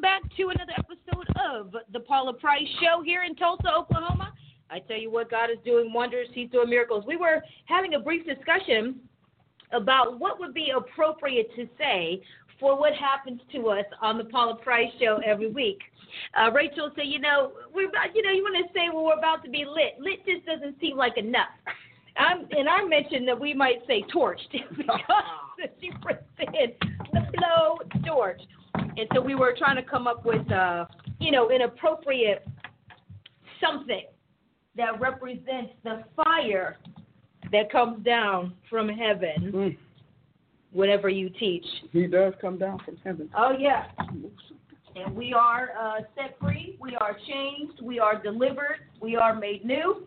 Welcome back to another episode of the Paula Price Show here in Tulsa, Oklahoma. I tell you what, God is doing wonders. He's doing miracles. We were having a brief discussion about what would be appropriate to say for what happens to us on the Paula Price Show every week. Uh, Rachel said, you know, we're about, you know, you want to say, well, we're about to be lit. Lit just doesn't seem like enough. I'm, and I mentioned that we might say torched because she said the blow torch. And so we were trying to come up with, uh, you know, an appropriate something that represents the fire that comes down from heaven Mm. whenever you teach. He does come down from heaven. Oh, yeah. And we are uh, set free, we are changed, we are delivered, we are made new.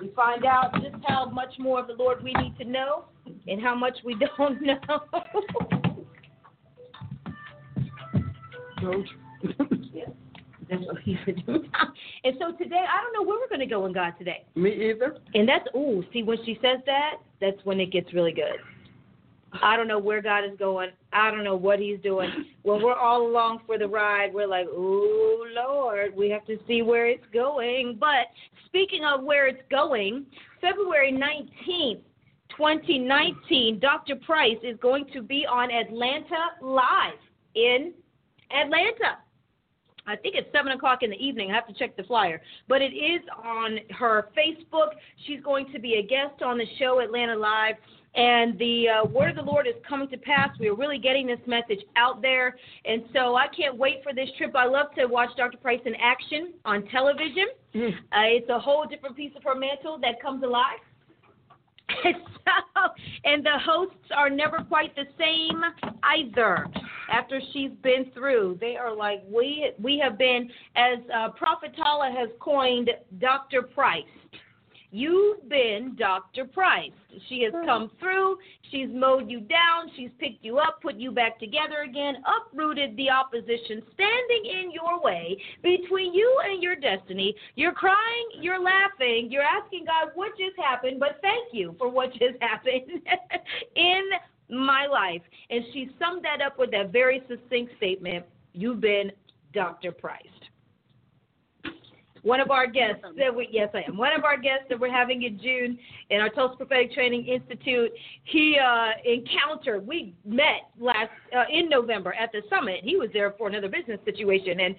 We find out just how much more of the Lord we need to know and how much we don't know. Coach. That's what. And so today, I don't know where we're going to go in God today. Me either. And that's, ooh, see, when she says that, that's when it gets really good. I don't know where God is going. I don't know what He's doing. When we're all along for the ride, we're like, ooh, Lord, we have to see where it's going. But speaking of where it's going, February 19th, 2019, Dr. Price is going to be on Atlanta Live in Atlanta. I think it's seven o'clock in the evening. I have to check the flyer, but it is on her Facebook. She's going to be a guest on the show Atlanta Live, and the uh, word of the Lord is coming to pass. We are really getting this message out there, and so I can't wait for this trip. I love to watch Dr. Price in action on television. Mm. Uh, it's a whole different piece of her mantle that comes alive. And so, and the hosts are never quite the same either. After she's been through, they are like we we have been, as uh, Prophet Tala has coined, Dr. Price. You've been Dr. Price. She has hmm. come through. She's mowed you down. She's picked you up, put you back together again, uprooted the opposition standing in your way between you and your destiny. You're crying, you're laughing, you're asking God what just happened, but thank you for what just happened in my life. And she summed that up with that very succinct statement You've been Dr. Price. One of our guests that we yes I am. One of our guests that we're having in June in our Tulsa Prophetic Training Institute, he uh, encountered. We met last uh, in November at the summit. He was there for another business situation and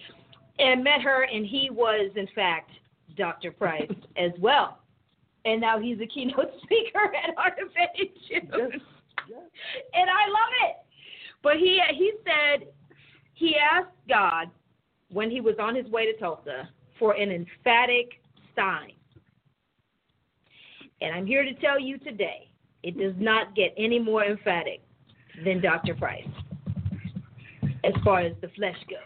and met her, and he was in fact Dr. Price as well. And now he's a keynote speaker at our event in June, Yes. Yes. and I love it. But he he said he asked God when he was on his way to Tulsa for an emphatic sign. And I'm here to tell you today, it does not get any more emphatic than Dr. Price as far as the flesh goes.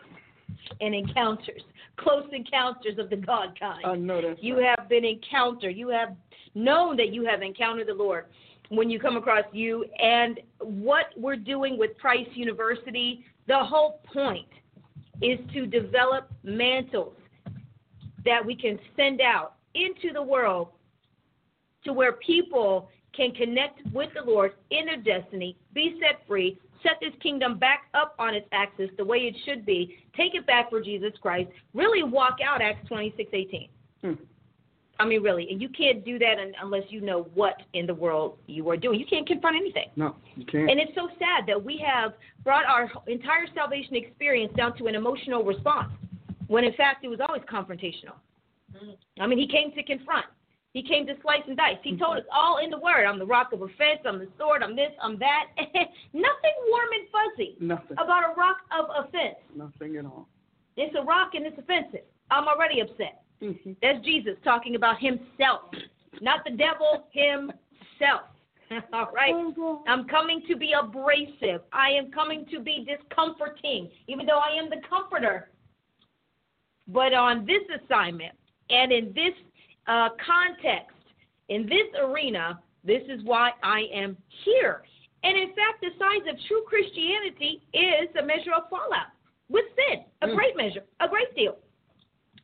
And encounters, close encounters of the God kind. I know that's You right. have been encountered. You have known that you have encountered the Lord when you come across you. And what we're doing with Price University, the whole point is to develop mantles that we can send out into the world to where people can connect with the Lord in their destiny, be set free, set this kingdom back up on its axis the way it should be, take it back for Jesus Christ, really walk out Acts 26 18. Hmm. I mean, really, and you can't do that unless you know what in the world you are doing. You can't confront anything. No, you can't. And it's so sad that we have brought our entire salvation experience down to an emotional response, when in fact it was always confrontational. I mean, he came to confront. He came to slice and dice. He told us all in the word. I'm the rock of offense. I'm the sword. I'm this. I'm that. Nothing warm and fuzzy Nothing. about a rock of offense. Nothing at all. It's a rock and it's offensive. I'm already upset. Mhm. That's Jesus talking about himself, not the devil, himself. All right. Oh, I'm coming to be abrasive. I am coming to be discomforting, even though I am the comforter. But on this assignment and in this uh, context, in this arena, this is why I am here. And in fact, the signs of true Christianity is a measure of fallout with sin, a Mm. great measure, a great deal.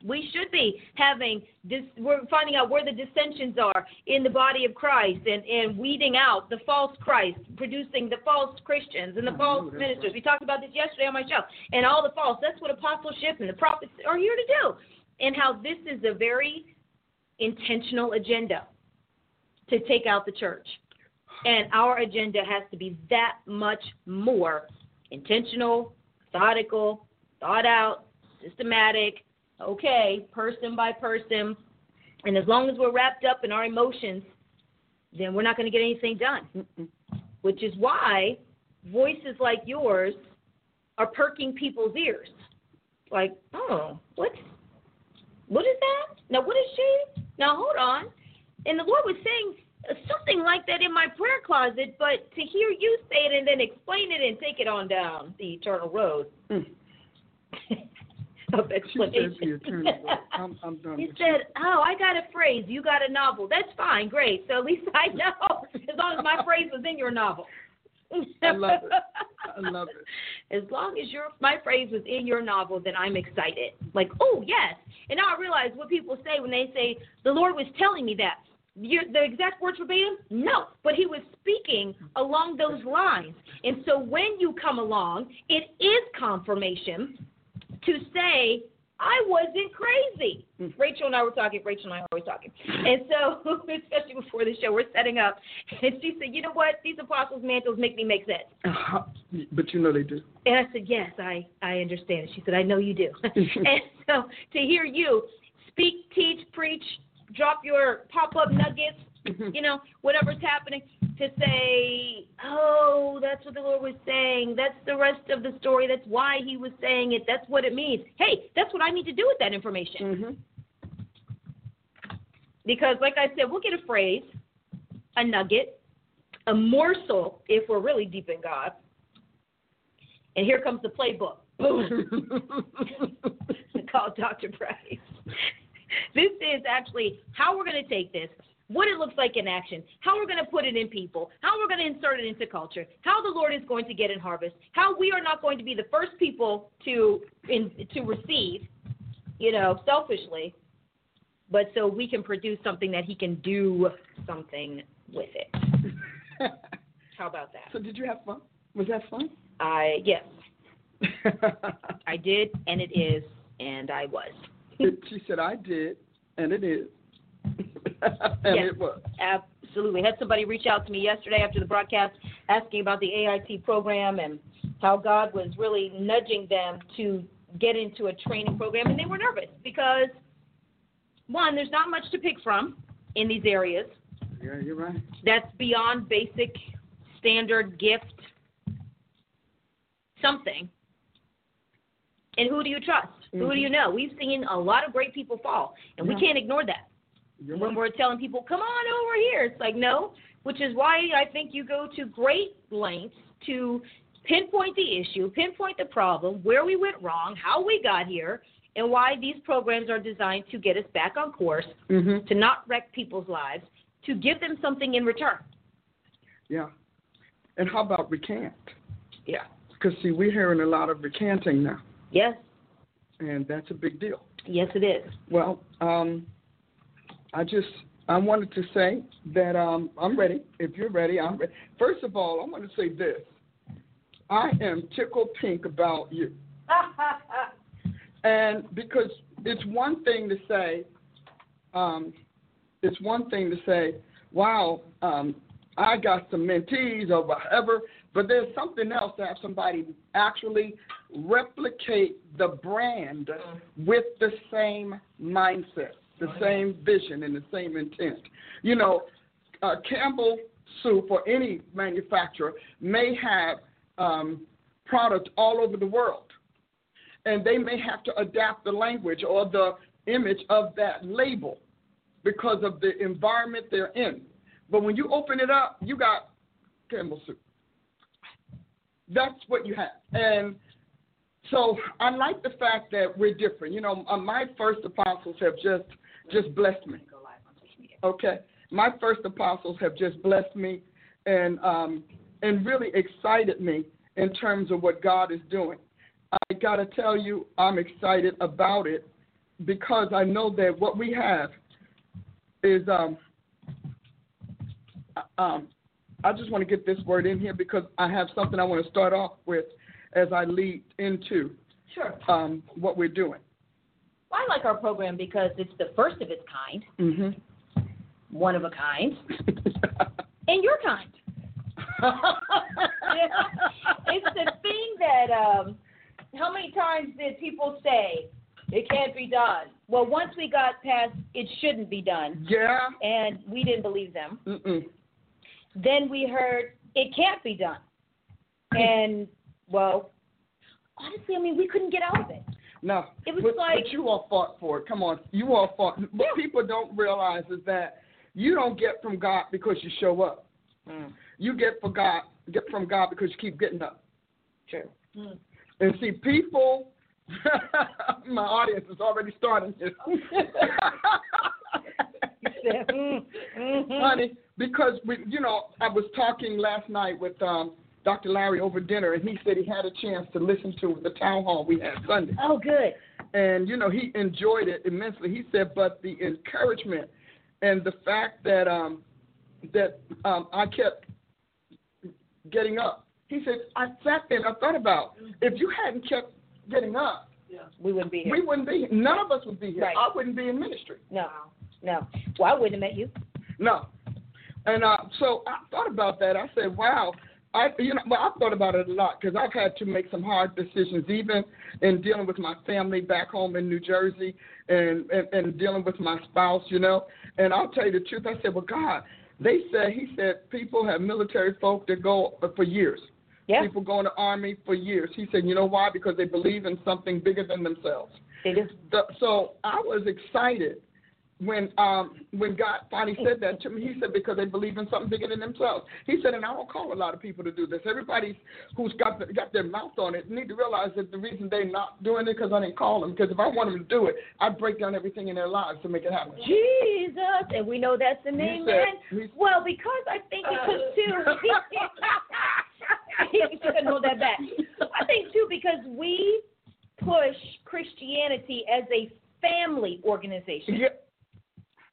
We should be having this, we're finding out where the dissensions are in the body of Christ and, and weeding out the false Christ, producing the false Christians and the Oh, false that's ministers. right. We talked about this yesterday on my show. And all the false. That's what apostleship and the prophets are here to do. And how this is a very intentional agenda to take out the church. And our agenda has to be that much more intentional, methodical, thought out, systematic, okay, person by person. And as long as we're wrapped up in our emotions, then we're not going to get anything done. Mm-mm. Which is why voices like yours are perking people's ears. Like, oh, what? What is that? Now, what is she? Now, hold on. And the Lord was saying something like that in my prayer closet, but to hear you say it and then explain it and take it on down the eternal road Mm. of She explanation. said the eternal. I'm, I'm done He said, "Oh, I got a phrase. You got a novel. That's fine, great. So at least I know as long as my phrase was in your novel." I love it. I love it. As long as your my phrase was in your novel, then I'm excited. Like, oh yes. And now I realize what people say when they say the Lord was telling me that. you the exact words verbatim? No, but He was speaking along those lines. And so when you come along, it is confirmation to say I wasn't crazy. Mm. Rachel and I were talking. Rachel and I are always talking. And so, especially before the show, we're setting up. And she said, "You know what? These apostles' mantles make me make sense." Uh-huh. But you know they do. And I said, Yes, I, I understand. She said, I know you do. and so to hear you speak, teach, preach, drop your pop up nuggets, you know, whatever's happening, to say, Oh, that's what the Lord was saying. That's the rest of the story. That's why he was saying it. That's what it means. Hey, that's what I need to do with that information. Mm-hmm. Because, like I said, we'll get a phrase, a nugget, a morsel if we're really deep in God. And here comes the playbook. Boom. Called Dr. Price. This is actually how we're going to take this, what it looks like in action, how we're going to put it in people, how we're going to insert it into culture, how the Lord is going to get in harvest, how we are not going to be the first people to in, to receive, you know, selfishly, but so we can produce something that He can do something with it. How about that? so did you have fun? Was that fun? I yes, I did, and it is, and I was. She said, I did, and it is. Yes. Absolutely. Had somebody reach out to me yesterday after the broadcast asking about the AIT program and how God was really nudging them to get into a training program, and they were nervous because one, there's not much to pick from in these areas. Yeah, you're right. That's beyond basic, standard gift, something. And who do you trust? Who do Mhm. you know? We've seen a lot of great people fall, and we can't ignore that. When we're telling people, come on over here. It's like, no, which is why I think you go to great lengths to pinpoint the issue, pinpoint the problem, where we went wrong, how we got here, and why these programs are designed to get us back on course, Mm-hmm. to not wreck people's lives, to give them something in return. Yeah. And how about recant? Yeah. Because, see, we're hearing a lot of recanting now, Yes, and that's a big deal. yes, it is. Well, um, I just I wanted to say that um, I'm ready. If you're ready, I'm ready. First of all, I want to say this. I am tickled pink about you, and because it's one thing to say, um, it's one thing to say, "Wow, um, I got some mentees or whatever," but there's something else to have somebody actually replicate the brand with the same mindset, the same vision, and the same intent. You know, uh, Campbell Soup or any manufacturer may have um, product all over the world, and they may have to adapt the language or the image of that label because of the environment they're in. But when you open it up, you got Campbell soup. That's what you have. And so I like the fact that we're different. You know, uh, my first apostles have just just blessed me. Okay, my first apostles have just blessed me, and um, and really excited me in terms of what God is doing. I got to tell you, I'm excited about it because I know that what we have is um, uh, um, I just want to get this word in here because I have something I want to start off with as I lead into Sure. um, what we're doing. I like our program because it's the first of its kind, Mm-hmm. one of a kind, and your kind. it's the thing that um how many times did people say it can't be done? Well, once we got past it shouldn't be done yeah. and we didn't believe them. Mm-mm. Then we heard it can't be done. And well, honestly, I mean, we couldn't get out of it. No. It was but, like- but you all fought for it. Come on, you all fought. What Yeah. people don't realize is that you don't get from God because you show up. You get for God, get from God because you keep getting up. True. And see, people, my audience is already starting this. Mm, mhm. Honey, because we, you know, I was talking last night with um, Dr. Larry over dinner, and he said he had a chance to listen to the town hall we had Sunday. Oh, good. and you know he enjoyed it immensely. He said, but the encouragement and the fact that um that um I kept getting up. He said, I sat there and I thought about if you hadn't kept getting up, We wouldn't be here. we wouldn't be. None of us would be here. Right. I wouldn't be in ministry. no, no. Well, I wouldn't have met you. No. And uh, so I thought about that. I said, wow. I, you know, well, I've thought about it a lot because I've had to make some hard decisions, even in dealing with my family back home in New Jersey, and, and and dealing with my spouse, you know. And I'll tell you the truth. I said, well, God, they said, He said, people have military folk that go uh, for years. Yeah, People go in the army for years. He said, you know why? Because they believe in something bigger than themselves. they do. So I was excited when um when God finally said that to me. He said because they believe in something bigger than themselves. He said, and I don't call a lot of people to do this. Everybody who's got the, got their mouth on it need to realize that the reason they're not doing it because I didn't call them. Because if I want them to do it, I'd break down everything in their lives to make it happen. Jesus, and we know that's the name, said- man. he- Well, because I think because too. you can hold that back. I think too because we push Christianity as a family organization. Yeah.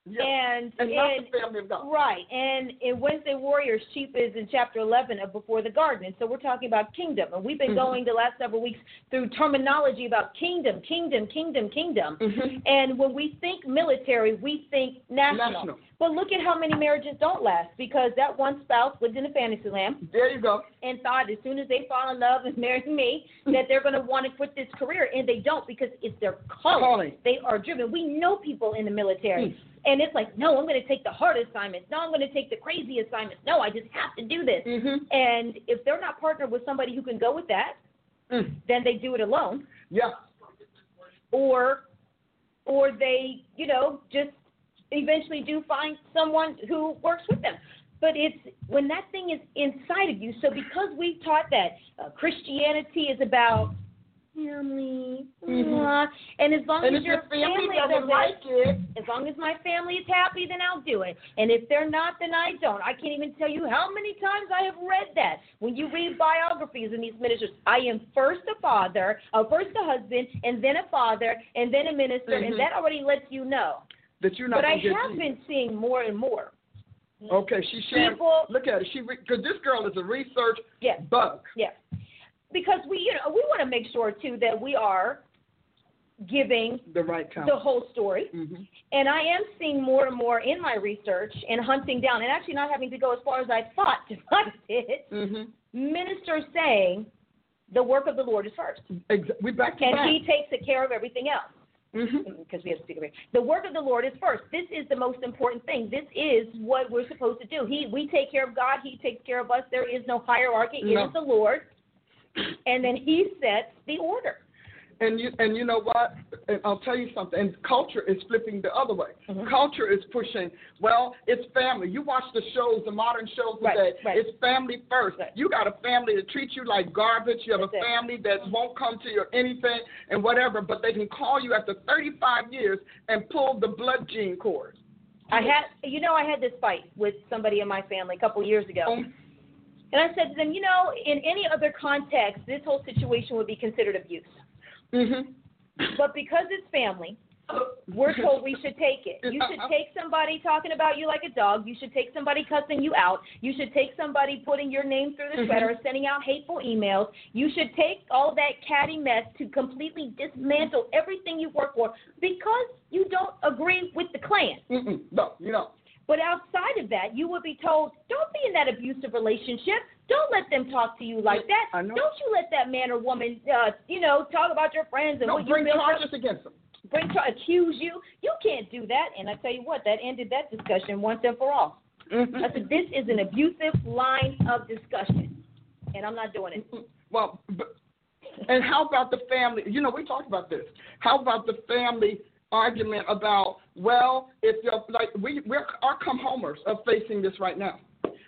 Yeah. And and the family of God. Right, and in Wednesday Warriors, Chief is in chapter 11 of Before the Garden, and so we're talking about kingdom, and we've been Mhm. going the last several weeks through terminology about kingdom, kingdom, kingdom, kingdom. Mhm. And when we think military, we think national. National. But look at how many marriages don't last because that one spouse lived in a fantasy land There you go. and thought as soon as they fall in love and marry me that they're going to want to quit this career, and they don't because it's their calling. Calling. They are driven. We know people in the military, Mm. And it's like, no, I'm going to take the hard assignments. No, I'm going to take the crazy assignments. No, I just have to do this. Mhm. And if they're not partnered with somebody who can go with that, Mm. then they do it alone, Yeah. or or they, you know, just eventually do find someone who works with them. But it's when that thing is inside of you. So because we've taught that uh, Christianity is about family, Mhm. uh, and as long And as your your family does doesn't like it, as long as my family is happy, then I'll do it. And if they're not, then I don't. I can't even tell you how many times I have read that. When you read biographies in these ministers, I am first a father, uh, first a husband, and then a father, and then a minister, Mhm. and that already lets you know. that you're not But I have been seeing more and more. Okay, she's sharing. People- Look at it. She because this girl is a research Yes. bug. Yeah. Because we, you know, we want to make sure too that we are giving The right kind. the whole story. hmm And I am seeing more and more in my research and hunting down, and actually not having to go as far as I thought to find it, hmm ministers saying the work of the Lord is first, we back to and back. He takes care of everything else. hmm Because we have to speak over here. The work of the Lord is first. This is the most important thing. This is what we're supposed to do. He, we take care of God. He takes care of us. There is no hierarchy. It No. is the Lord, and then He sets the order. And you and you know what? And I'll tell you something. And culture is flipping the other way. Mhm. Culture is pushing. Well, it's family. You watch the shows, the modern shows Right, today. right. It's family first. Right. You got a family that treats you like garbage. You have That's a it. family that won't come to your anything and whatever. But they can call you after 35 years and pull the blood gene cord. I had, you know, I had this fight with somebody in my family a couple years ago, Um, and I said to them, you know, in any other context, this whole situation would be considered abuse, mhm. but because it's family, we're told we should take it. You should take somebody talking about you like a dog. You should take somebody cussing you out. You should take somebody putting your name through the sweater, or sending out hateful emails. You should take all that catty mess to completely dismantle everything you work for because you don't agree with the clan. Mm-mm. No, you know. But outside of that, you would be told, don't be in that abusive relationship. Don't let them talk to you like that. Don't you let that man or woman, uh, you know, talk about your friends and No, what you bring up charges against them. bring char- accuse you. You can't do that. And I tell you what, that ended that discussion once and for all. Mm-hmm. I said this is an abusive line of discussion, and I'm not doing it. Well, but, and how about the family? You know, we talked about this. How about the family argument about well, if you're like we we're our come homers are facing this right now,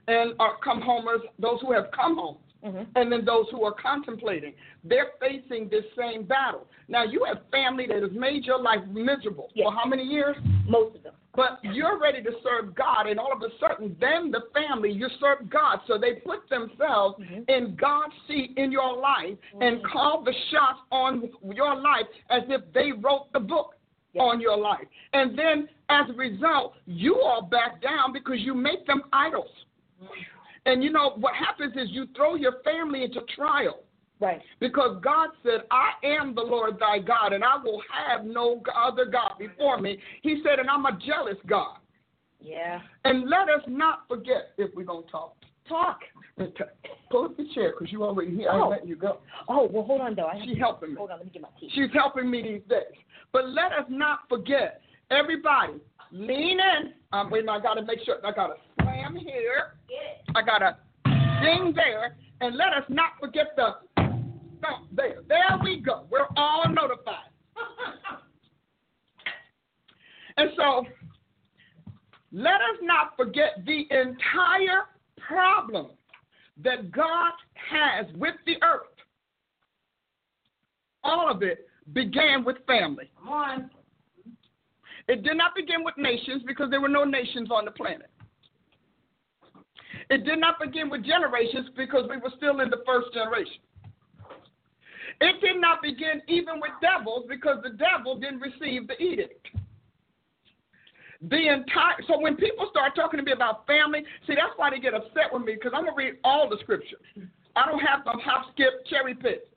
and our come homers, those who have come home, Mhm. and then those who are contemplating, they're facing this same battle. Now you have family that has made your life miserable Yes. for how many years? Most of them. But you're ready to serve God, and all of a sudden, then the family, you serve God. So they put themselves Mhm. in God's seat in your life and Mhm. call the shots on your life as if they wrote the book Yes. on your life. And then as a result, you all back down because you make them idols. And you know, what happens is you throw your family into trial. Right. Because God said, I am the Lord thy God, and I will have no other God before me. He said, and I'm a jealous God. Yeah. And let us not forget, if we're going to talk, Talk. pull up the chair because you already here. I Oh. ain't letting you go. Oh well, hold on though. I She's to- helping me. Hold on, let me get my tea. She's helping me these days. But let us not forget, everybody, lean in. Um, wait, I got to make sure. I got to slam here. I got to ding there. And let us not forget the thump there. There we go. We're all notified. and so, let us not forget the entire problem that God has with the earth. All of it began with family. Come on. It did not begin with nations because there were no nations on the planet. It did not begin with generations because we were still in the first generation. It did not begin even with devils because the devil didn't receive the edict. The entire so when people start talking to me about family, see that's why they get upset with me because I'm gonna read all the scriptures. I don't have to hop, skip, cherry pick.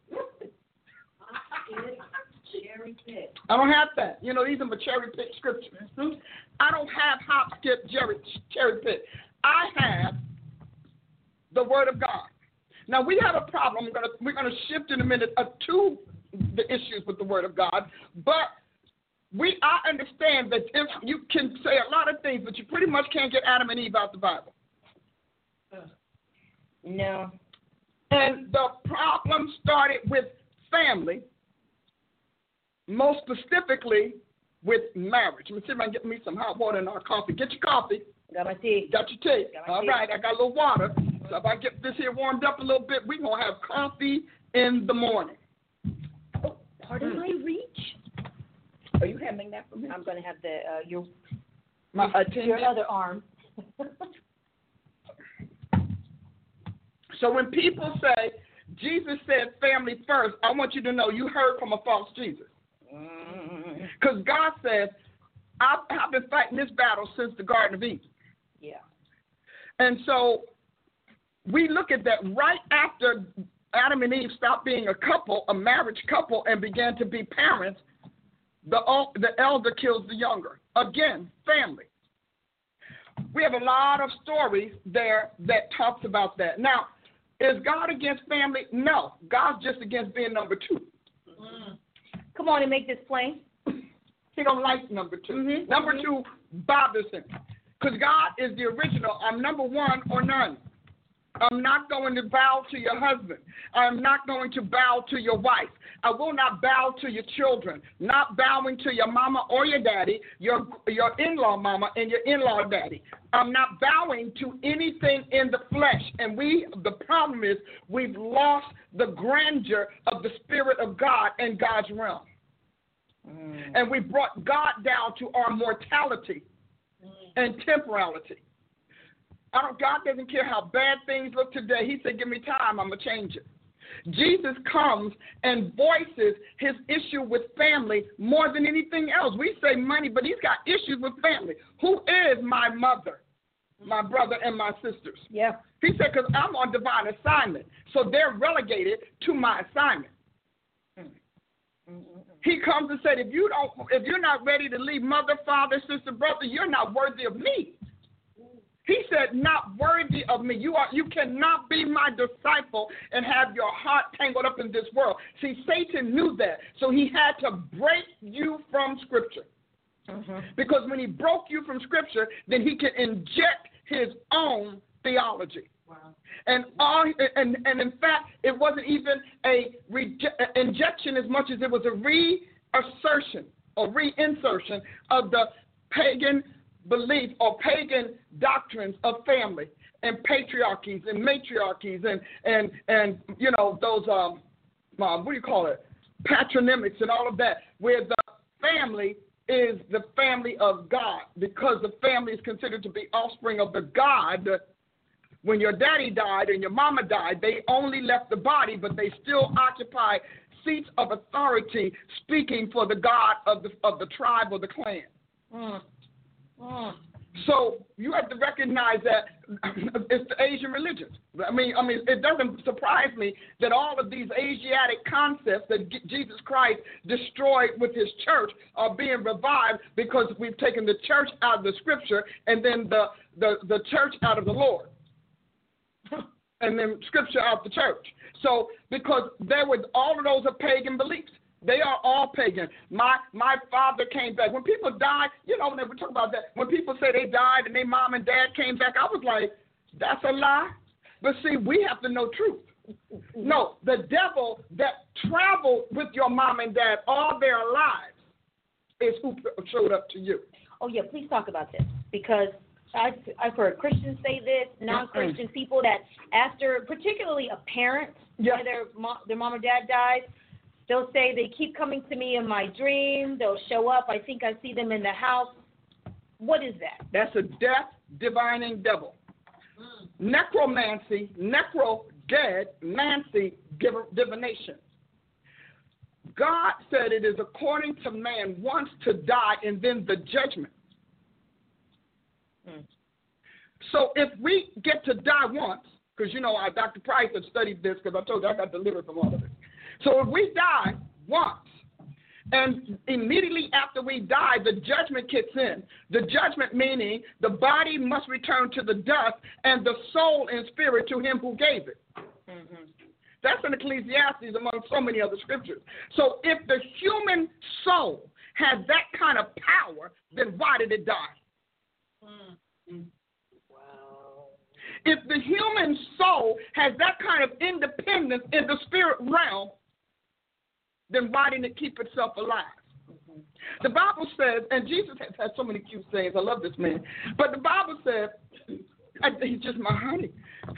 I don't have that. You know, these are my cherry pick scriptures. I don't have hop, skip, cherry, cherry pick. I have the Word of God. Now we have a problem. We're gonna we're gonna shift in a minute uh, to the issues with the Word of God, but we I understand that if you can say a lot of things, but you pretty much can't get Adam and Eve out the Bible. No. And the problem started with family, most specifically with marriage. Let me see if I can get me some hot water and our coffee. Get your coffee. Got my tea. Got your tea. Got All tea. right, I got a little water. So if I get this here warmed up a little bit, we're going to have coffee in the morning. Oh, pardon my reach. Are you having that for me? I'm going to have the uh, your My your other arm. So when people say Jesus said family first, I want you to know you heard from a false Jesus. Mm, Because God says, I've, I've been fighting this battle since the Garden of Eden. yeah. And so we look at that right after Adam and Eve stopped being a couple, a marriage couple, and began to be parents, the, the elder kills the younger. Again, family. We have a lot of stories there that talks about that. Now, is God against family? No. God's just against being number two. Come on and make this plain. He don't like number 2 Mhm, Number mhm. two bothers him. Because God is the original. I'm number one or none. I'm not going to bow to your husband. I'm not going to bow to your wife. I will not bow to your children. Not bowing to your mama or your daddy, your your in-law mama and your in-law daddy. I'm not bowing to anything in the flesh. And we the problem is we've lost the grandeur of the spirit of God and God's realm. Mm. And we brought God down to our mortality mm. and temporality. I don't, God doesn't care how bad things look today. He said, Give me time, I'm going to change it. Jesus comes and voices his issue with family more than anything else. We say money, but he's got issues with family. Who is my mother, my brother, and my sisters? Yeah. He said, because I'm on divine assignment. So they're relegated to my assignment. He comes and said, if you don't, if you're not ready to leave mother, father, sister, brother, you're not worthy of me. He said, "Not worthy of me. You are. You cannot be my disciple and have your heart tangled up in this world." See, Satan knew that, so he had to break you from Scripture. Mm-hmm. Because when he broke you from Scripture, then he can inject his own theology. Wow. And all, and and in fact, it wasn't even a reje- injection as much as it was a reassertion or reinsertion of the pagan belief or pagan doctrines of family and patriarchies and matriarchies and and and you know those um, um what do you call it patronymics and all of that where the family is the family of God because the family is considered to be offspring of the God. When your daddy died and your mama died, they only left the body, but they still occupy seats of authority, speaking for the God of the of the tribe or the clan. Mm. So you have to recognize that it's the Asian religions. I mean, I mean, it doesn't surprise me that all of these Asiatic concepts that Jesus Christ destroyed with His church are being revived because we've taken the church out of the Scripture and then the the, the church out of the Lord, and then Scripture out of the church. So because there was all of those are pagan beliefs. They are all pagan. My my father came back. When people die, you know, when we talk about that, when people say they died and their mom and dad came back, I was like, that's a lie. But see, we have to know truth. No, the devil that traveled with your mom and dad all their lives is who showed up to you. Oh yeah, please talk about this because I've, I've heard Christians say this, non-Christian people that after, particularly a parent, yeah. their mom, their mom or dad dies, They'll say they keep coming to me in my dream. They'll show up. I think I see them in the house. What is that? That's a death divining devil. Mm. Necromancy, necro, dead, mancy, divination. God said it is according to man once to die and then the judgment. Mm. So if we get to die once, because you know, our Dr. Price has studied this because I told you I got delivered from all of it. So if we die once, and immediately after we die, the judgment kicks in. The judgment meaning the body must return to the dust and the soul and spirit to him who gave it. Mm-hmm. That's in Ecclesiastes among so many other scriptures. So if the human soul has that kind of power, then why did it die? Mm-hmm. Wow. If the human soul has that kind of independence in the spirit realm, then why didn't it keep itself alive? The Bible says, and Jesus has had so many cute sayings. I love this man. But the Bible said, he's just my honey.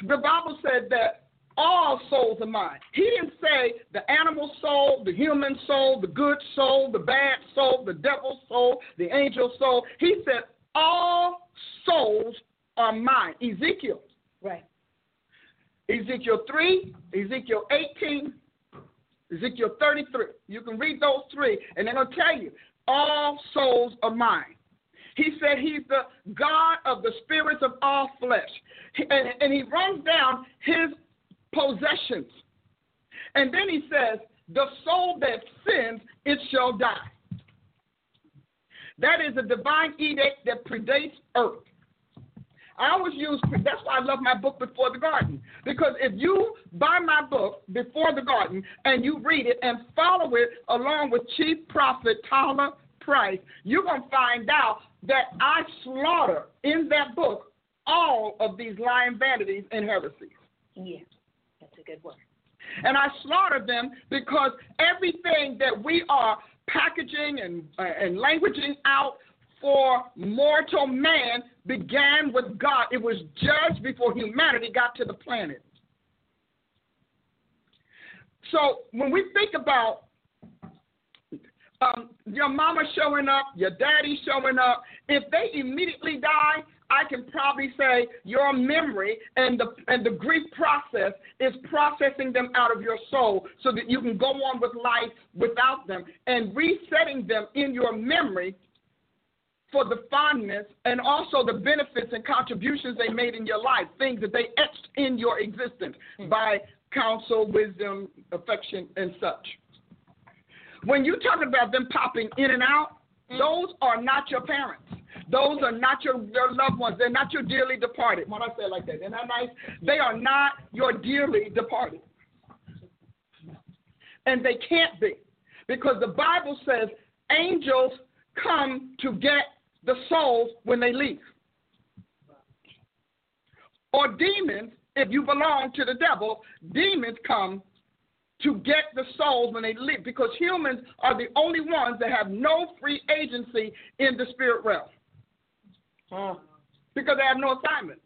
The Bible said that all souls are mine. He didn't say the animal soul, the human soul, the good soul, the bad soul, the devil soul, the angel soul. He said all souls are mine. Ezekiel. Right. Ezekiel 3, Ezekiel 18, Ezekiel 33. You can read those three, and they're going to tell you all souls are mine. He said he's the God of the spirits of all flesh. And, and he runs down his possessions. And then he says, the soul that sins, it shall die. That is a divine edict that predates earth. I always use, that's why I love my book Before the Garden. Because if you buy my book Before the Garden and you read it and follow it along with Chief Prophet Tyler Price, you're going to find out that I slaughter in that book all of these lying vanities and heresies. Yeah, that's a good word. And I slaughter them because everything that we are packaging and, uh, and languaging out for mortal man began with God. It was judged before humanity got to the planet. So when we think about um, your mama showing up, your daddy showing up, if they immediately die, I can probably say your memory and the and the grief process is processing them out of your soul so that you can go on with life without them and resetting them in your memory for the fondness and also the benefits and contributions they made in your life, things that they etched in your existence mm-hmm. by counsel, wisdom, affection, and such. When you're talking about them popping in and out, mm-hmm. those are not your parents. Those are not your, your loved ones. They're not your dearly departed. When I say it like that, isn't that nice? They are not your dearly departed. And they can't be. Because the Bible says angels come to get the souls when they leave. Or demons, if you belong to the devil, demons come to get the souls when they leave because humans are the only ones that have no free agency in the spirit realm. Mm. Because they have no assignment.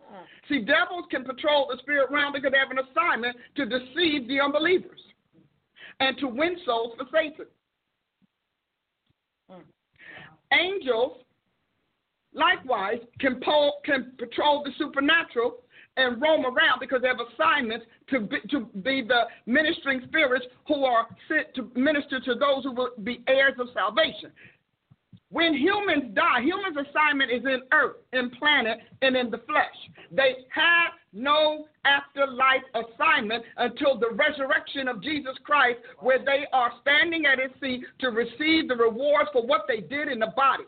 Mm. See, devils can patrol the spirit realm because they have an assignment to deceive the unbelievers and to win souls for Satan. Mm. Angels, likewise, can, can patrol the supernatural and roam around because they have assignments to be, to be the ministering spirits who are sent to minister to those who will be heirs of salvation. When humans die, humans' assignment is in earth, in planet, and in the flesh. They have no afterlife assignment until the resurrection of Jesus Christ, where they are standing at his feet to receive the rewards for what they did in the body.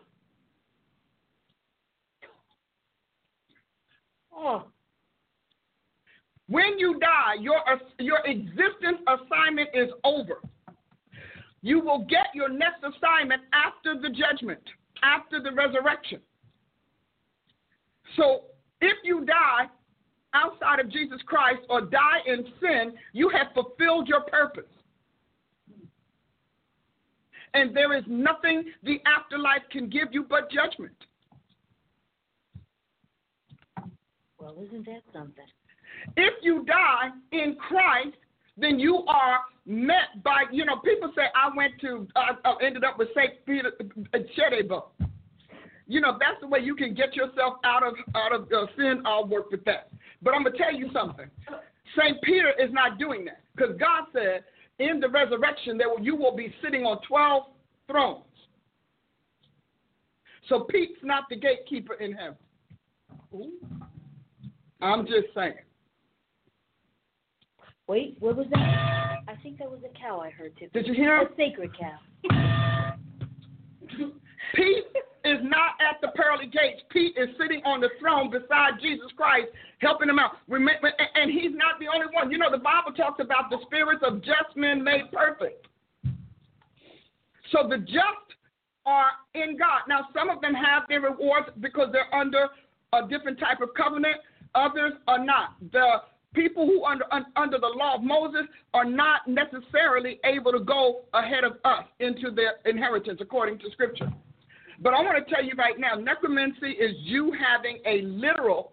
Oh. When you die, your, your existence assignment is over. You will get your next assignment after the judgment, after the resurrection. So if you die outside of Jesus Christ or die in sin, you have fulfilled your purpose. And there is nothing the afterlife can give you but judgment. Well, isn't that something? If you die in Christ, then you are met by, you know, people say, I went to, uh, ended up with St. Peter, uh, Cherebo. You know, that's the way you can get yourself out of out of uh, sin. I'll work with that. But I'm gonna tell you something. Saint Peter is not doing that because God said in the resurrection that you will be sitting on twelve thrones. So Pete's not the gatekeeper in heaven. Ooh. I'm just saying. Wait, what was that? I think that was a cow I heard too. Did you hear? A sacred cow. Pete is not at the pearly gates. Pete is sitting on the throne beside Jesus Christ, helping him out. And he's not the only one. You know, the Bible talks about the spirits of just men made perfect. So the just are in God. Now, some of them have their rewards because they're under a different type of covenant. Others are not. The people who under under the law of Moses are not necessarily able to go ahead of us into their inheritance according to scripture. But I want to tell you right now, necromancy is you having a literal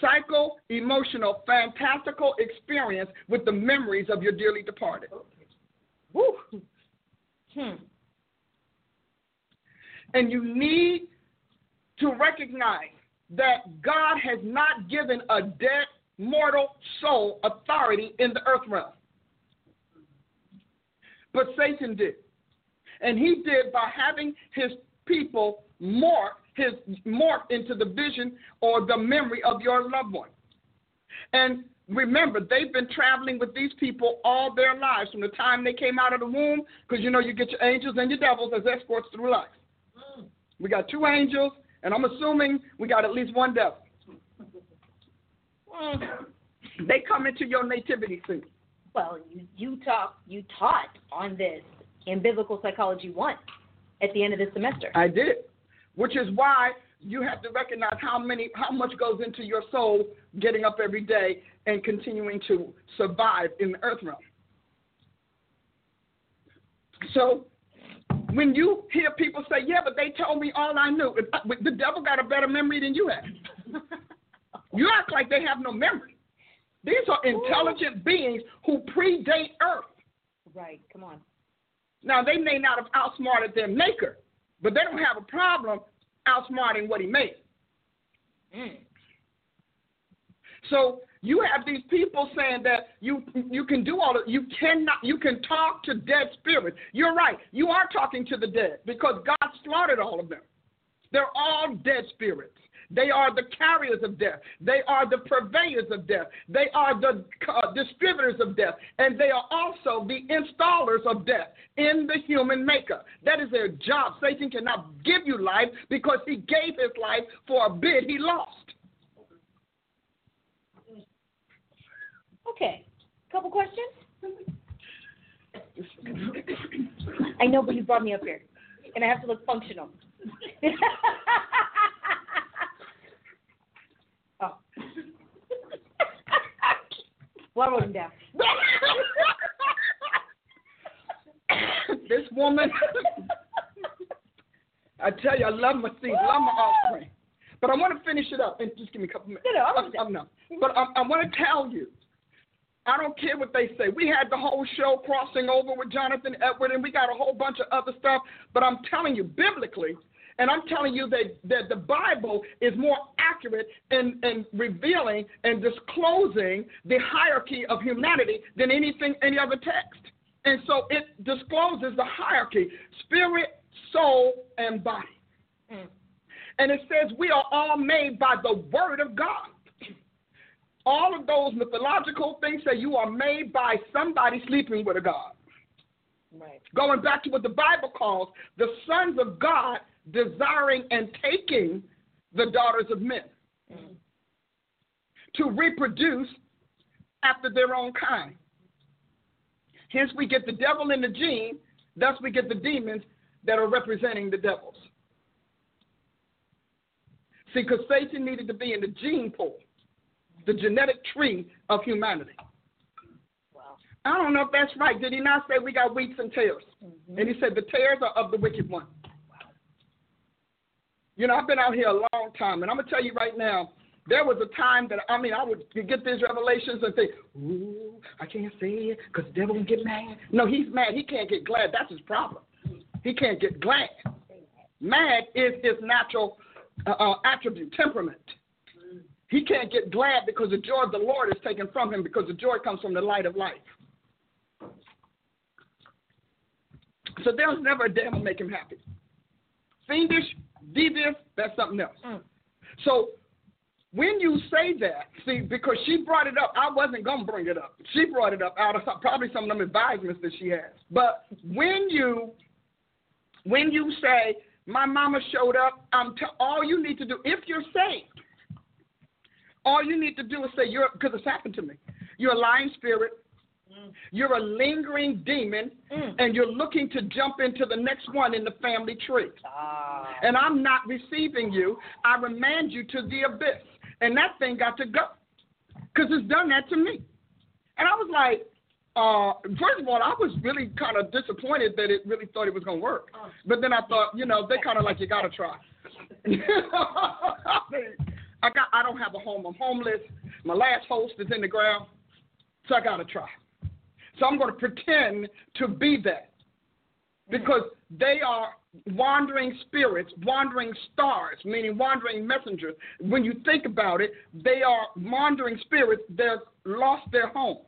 psycho emotional fantastical experience with the memories of your dearly departed. Woo. Hmm. And you need to recognize that God has not given a dead mortal soul authority in the earth realm. But Satan did. And he did by having his people mark his mark into the vision or the memory of your loved one. And remember, they've been traveling with these people all their lives from the time they came out of the womb, because you know you get your angels and your devils as escorts through life. We got two angels, and I'm assuming we got at least one devil. They come into your nativity scene. Well, you you talk you taught on this in Biblical Psychology One at the end of the semester. I did, which is why you have to recognize how many how much goes into your soul getting up every day and continuing to survive in the earth realm. So when you hear people say, "Yeah, but they told me all I knew," uh, the devil got a better memory than you have. you act like they have no memory. These are intelligent Ooh. beings who predate Earth. Right. Come on. Now they may not have outsmarted their maker, but they don't have a problem outsmarting what he made. Mm. So you have these people saying that you you can do all of you cannot you can talk to dead spirits. You're right. You are talking to the dead because God slaughtered all of them. They're all dead spirits. They are the carriers of death. They are the purveyors of death. They are the uh, distributors of death. And they are also the installers of death in the human maker. That is their job. Satan cannot give you life because he gave his life for a bid he lost. Okay. Couple questions? I know, but you brought me up here. And I have to look functional. well, I wrote him down. this woman, I tell you, I love my seeds, love my offspring. But I want to finish it up and just give me a couple minutes. No, no, I'm, I'm, no. But I, I want to tell you I don't care what they say. We had the whole show crossing over with Jonathan Edward, and we got a whole bunch of other stuff. But I'm telling you, biblically, and I'm telling you that, that the Bible is more accurate in, in revealing and disclosing the hierarchy of humanity than anything, any other text. And so it discloses the hierarchy spirit, soul, and body. Mm. And it says we are all made by the word of God all of those mythological things say you are made by somebody sleeping with a God. Right. Going back to what the Bible calls the sons of God desiring and taking the daughters of men mm-hmm. to reproduce after their own kind. Hence, we get the devil in the gene, thus, we get the demons that are representing the devils. See, because Satan needed to be in the gene pool the genetic tree of humanity. Wow. I don't know if that's right. Did he not say we got wheats and tares? Mm-hmm. And he said the tares are of the wicked one. You know, I've been out here a long time, and I'm gonna tell you right now. There was a time that I mean, I would get these revelations and think, "Ooh, I can't say it because the devil will get mad." No, he's mad. He can't get glad. That's his problem. He can't get glad. Mad is his natural uh, uh, attribute, temperament. He can't get glad because the joy of the Lord is taken from him because the joy comes from the light of life. So there's never a day will make him happy. Fiendish, devious, that's something else. Mm. So when you say that, see, because she brought it up, I wasn't going to bring it up. She brought it up out of some, probably some of them advisements that she has. But when you when you say, my mama showed up, I'm t- all you need to do, if you're saved, all you need to do is say, "You're," because it's happened to me. You're a lying spirit. Mm. You're a lingering demon, mm. and you're looking to jump into the next one in the family tree. Ah. And I'm not receiving you. I remand you to the abyss. And that thing got to go. Because it's done that to me. And I was like, uh, first of all, I was really kind of disappointed that it really thought it was going to work. Oh. But then I thought, you know, they kind of like, you got to try. I got I don't have a home. I'm homeless. My last host is in the ground. So I gotta try. So I'm gonna pretend to be that. Because they are wandering spirits, wandering stars, meaning wandering messengers. When you think about it, they are wandering spirits that lost their home.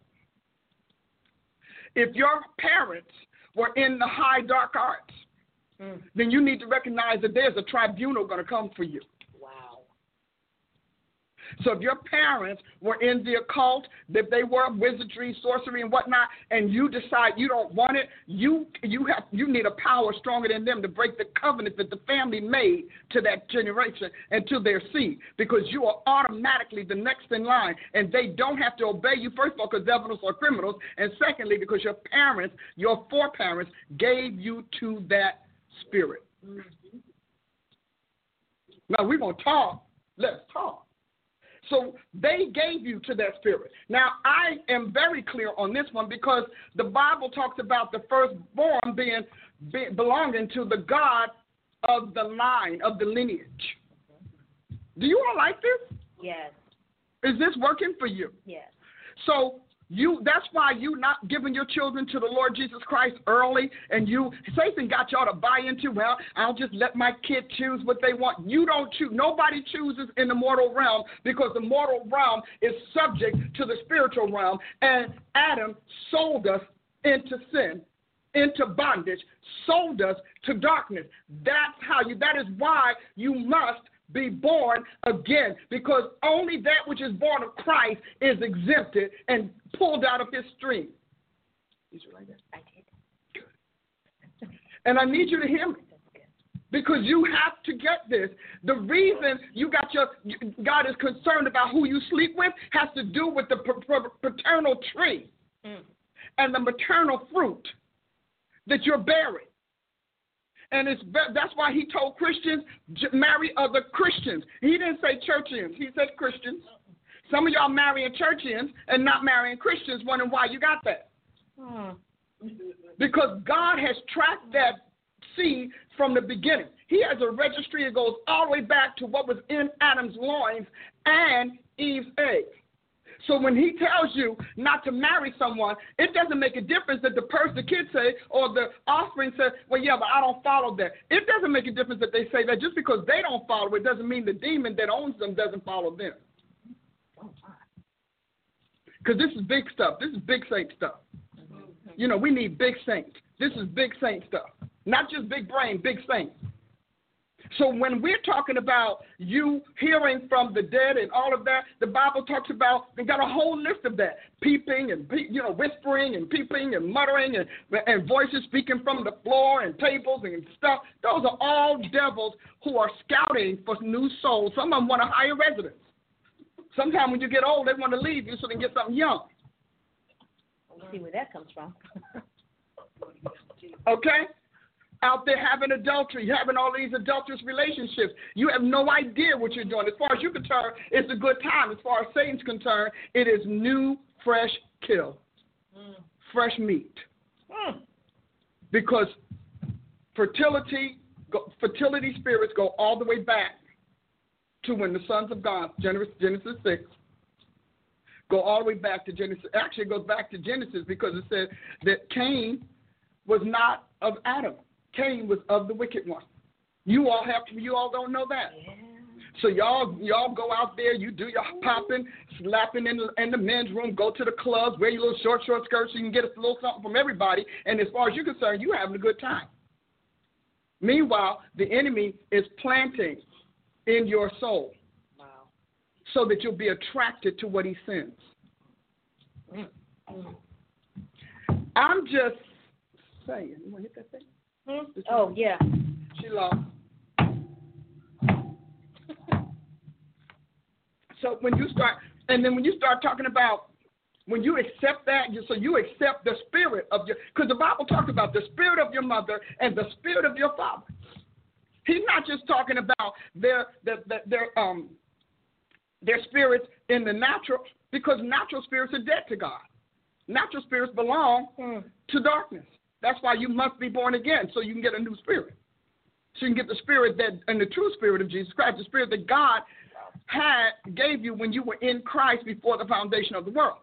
If your parents were in the high dark arts, mm. then you need to recognize that there's a tribunal going to come for you. So if your parents were in the occult, if they were wizardry, sorcery, and whatnot, and you decide you don't want it, you you have you need a power stronger than them to break the covenant that the family made to that generation and to their seed, because you are automatically the next in line, and they don't have to obey you first of all because devils are criminals, and secondly because your parents, your foreparents, gave you to that spirit. Mm-hmm. Now we're gonna talk. Let's talk. So they gave you to that spirit. Now I am very clear on this one because the Bible talks about the firstborn being be, belonging to the God of the line of the lineage. Do you all like this? Yes. Is this working for you? Yes. So you that's why you not giving your children to the Lord Jesus Christ early and you Satan got y'all to buy into, well, I'll just let my kid choose what they want. You don't choose nobody chooses in the mortal realm because the mortal realm is subject to the spiritual realm and Adam sold us into sin into bondage, sold us to darkness. That's how you, that is why you must be born again, because only that which is born of Christ is exempted and pulled out of his stream. Like that? I did. Good. And I need you to hear me. Because you have to get this. The reason you got your God is concerned about who you sleep with has to do with the paternal tree mm. and the maternal fruit that you're bearing. And it's that's why he told Christians marry other Christians. He didn't say churchians. He said Christians. Some of y'all marrying churchians and not marrying Christians, wondering why you got that. Hmm. Because God has tracked that seed from the beginning. He has a registry that goes all the way back to what was in Adam's loins and Eve's eggs. So when he tells you not to marry someone, it doesn't make a difference that the person, the kid say, or the offspring say, well, yeah, but I don't follow that. It doesn't make a difference that they say that. Just because they don't follow it doesn't mean the demon that owns them doesn't follow them. Because this is big stuff. This is big saint stuff. You know, we need big saints. This is big saint stuff. Not just big brain, big saints. So when we're talking about you hearing from the dead and all of that, the Bible talks about and got a whole list of that peeping and you know whispering and peeping and muttering and and voices speaking from the floor and tables and stuff. Those are all devils who are scouting for new souls. Some of them want a higher residence. Sometimes when you get old, they want to leave you so they can get something young. We'll see where that comes from. okay? Out there having adultery, having all these adulterous relationships. You have no idea what you're doing. As far as you're concerned, it's a good time. As far as Satan's concerned, it is new, fresh kill, mm. fresh meat. Mm. Because fertility, fertility spirits go all the way back to when the sons of God, Genesis, Genesis 6, go all the way back to Genesis. Actually, it goes back to Genesis because it said that Cain was not of Adam. Cain was of the wicked one. You all have to, you all don't know that. Yeah. So y'all y'all go out there, you do your popping, slapping in the in the men's room, go to the clubs, wear your little short short skirts, so you can get a little something from everybody. And as far as you're concerned, you're having a good time. Meanwhile, the enemy is planting in your soul, wow. so that you'll be attracted to what he sends. Mm. I'm just saying. You want to hit that thing? Hmm? Oh yeah. She lost. so when you start, and then when you start talking about when you accept that, you, so you accept the spirit of your, because the Bible talks about the spirit of your mother and the spirit of your father. He's not just talking about their their their, their um their spirits in the natural, because natural spirits are dead to God. Natural spirits belong mm. to darkness. That's why you must be born again, so you can get a new spirit. So you can get the spirit that, and the true spirit of Jesus Christ, the spirit that God had gave you when you were in Christ before the foundation of the world.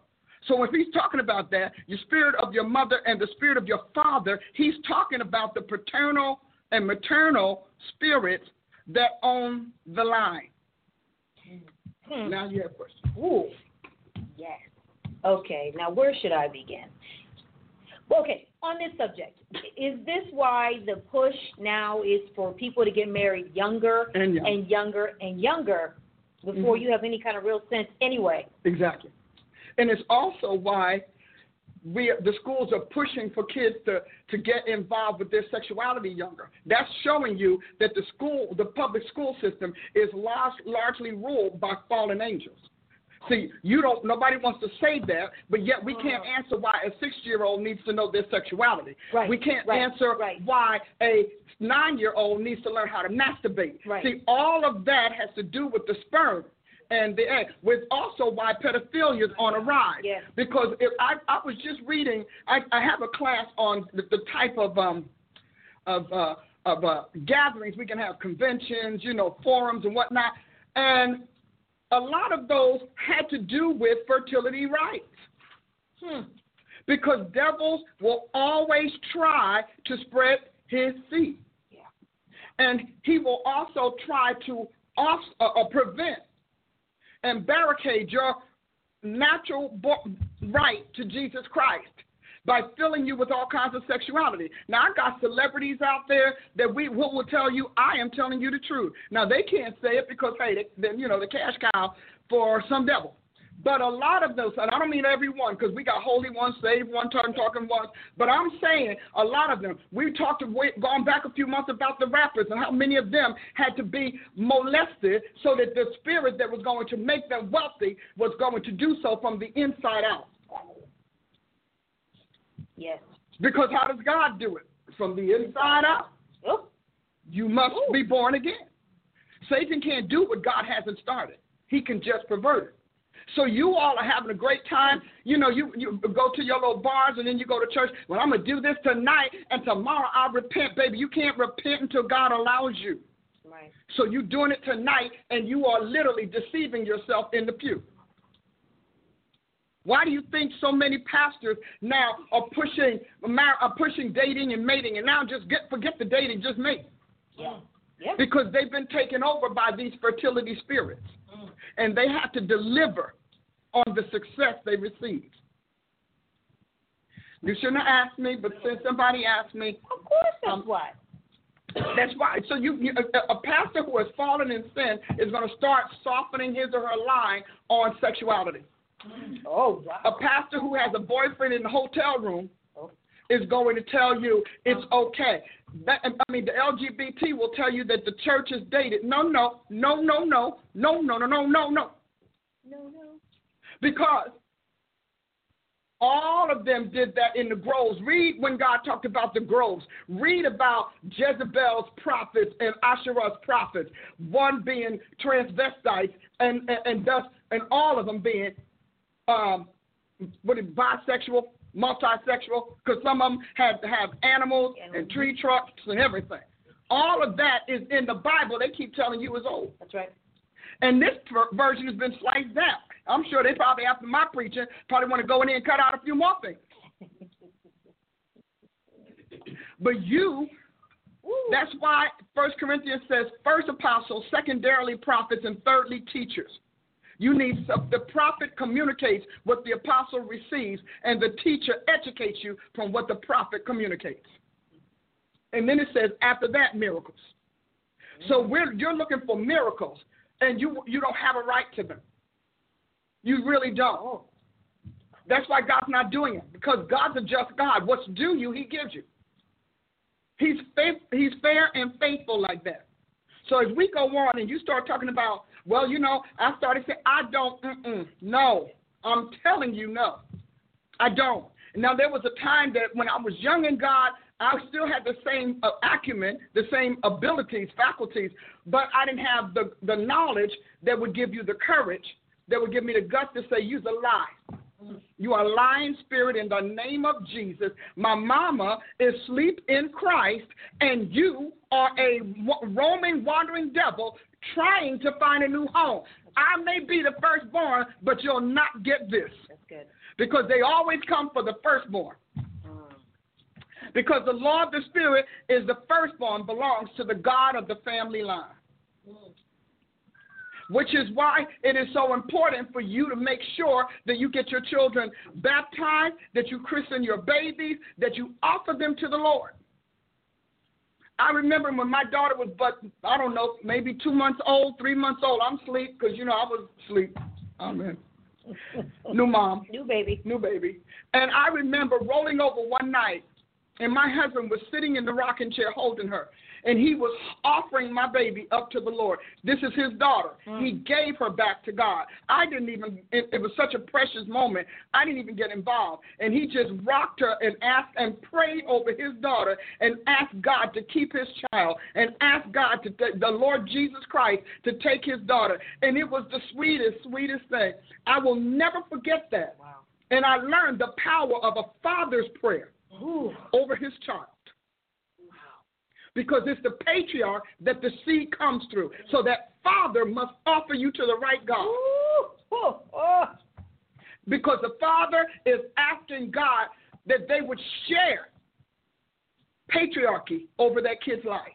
So if he's talking about that, your spirit of your mother and the spirit of your father, he's talking about the paternal and maternal spirits that own the line. Hmm. Now you have a question. Ooh. Yes. Okay, now where should I begin? Okay, on this subject, is this why the push now is for people to get married younger and, young. and younger and younger before mm-hmm. you have any kind of real sense anyway? Exactly. And it's also why we the schools are pushing for kids to to get involved with their sexuality younger. That's showing you that the school, the public school system, is large, largely ruled by fallen angels. See, you don't. Nobody wants to say that, but yet we can't answer why a six-year-old needs to know their sexuality. Right, We can't right, answer right. why a nine-year-old needs to learn how to masturbate. Right. See, all of that has to do with the sperm and the egg. With also why pedophilia is on a rise. Yes. Because if I I was just reading, I I have a class on the, the type of um of uh of uh gatherings we can have conventions, you know, forums and whatnot, and a lot of those had to do with fertility rites. Hmm. Because devils will always try to spread his seed. Yeah. And he will also try to off, uh, uh, prevent and barricade your natural right to Jesus Christ by filling you with all kinds of sexuality. Now, I got celebrities out there that we will, will tell you, I am telling you the truth. Now, they can't say it because, hey, they, you know, the cash cow for some devil. But a lot of those, and I don't mean every one, because we got holy ones, saved one, tongue talking ones. But I'm saying a lot of them. We talked, gone back a few months about the rappers and how many of them had to be molested so that the spirit that was going to make them wealthy was going to do so from the inside out. Yes. Because how does God do it? From the inside out. You must be born again. Satan can't do what God hasn't started. He can just pervert it. So you all are having a great time. You know, you, you go to your little bars and then you go to church. Well, I'm gonna do this tonight and tomorrow I'll repent, baby. You can't repent until God allows you. Right. So you're doing it tonight and you are literally deceiving yourself in the pew. Why do you think so many pastors now are pushing are pushing dating and mating and now just get forget the dating, just mate? Yeah. Yeah. Because they've been taken over by these fertility spirits. And they have to deliver on the success they receive. You shouldn't have asked me, but since somebody asked me, Of course, that's Um, why. that's why. So you, you a, a pastor who has fallen in sin is going to start softening his or her line on sexuality. Oh A pastor who has a boyfriend in the hotel room Oh. is going to tell you it's oh. okay. That, I mean, the LGBT will tell you that the church is dated. No, no, no, no, no, no, no, no, no, no, no. No, no. Because all of them did that in the groves. Read when God talked about the groves. Read about Jezebel's prophets and Asherah's prophets, one being transvestites and, and, and thus and all of them being um, what is bisexual, multisexual, because some of them had to have animals and tree trucks and everything. All of that is in the Bible. They keep telling you is old. That's right. And this ver- version has been sliced down. I'm sure they probably, after my preaching, probably want to go in there and cut out a few more things. But you, that's why First Corinthians says first apostles, secondarily prophets, and thirdly teachers. You need the prophet communicates what the apostle receives, and the teacher educates you from what the prophet communicates. And then it says after that miracles. So mm-hmm. we're, you're looking for miracles, and you you don't have a right to them. You really don't. Oh. That's why God's not doing it because God's a just God. What's due you, He gives you. He's faith, He's fair and faithful like that. So as we go on and you start talking about, well, you know, I started saying, I don't. Mm-mm, no, I'm telling you, no, I don't. Now there was a time that when I was young in God, I still had the same uh, acumen, the same abilities, faculties, but I didn't have the the knowledge that would give you the courage, that would give me the guts to say, "You's a lie." You are lying spirit in the name of Jesus. My mama is asleep in Christ, and you are a roaming, wandering devil trying to find a new home. I may be the firstborn, but you'll not get this That's good. because they always come for the firstborn. Mm. Because the law of the Spirit is the firstborn belongs to the God of the family line. Mm. Which is why it is so important for you to make sure that you get your children baptized, that you christen your babies, that you offer them to the Lord. I remember when my daughter was but I don't know, maybe two months old, three months old. I'm asleep because you know I was asleep. Amen. New mom New baby. new baby. And I remember rolling over one night and my husband was sitting in the rocking chair holding her and he was offering my baby up to the Lord. This is his daughter. Mm. He gave her back to God. I didn't even, it, it, was such a precious moment. I didn't even get involved. And he just rocked her and asked and prayed over his daughter and asked God to keep his child and asked God to, the Lord Jesus Christ, to take his daughter. And it was the sweetest, sweetest thing. I will never forget that. Wow. And I learned the power of a father's prayer Ooh. over his child because it's the patriarch that the seed comes through. So that father must offer you to the right God. Ooh, oh. Because the father is asking God that they would share patriarchy over that kid's life.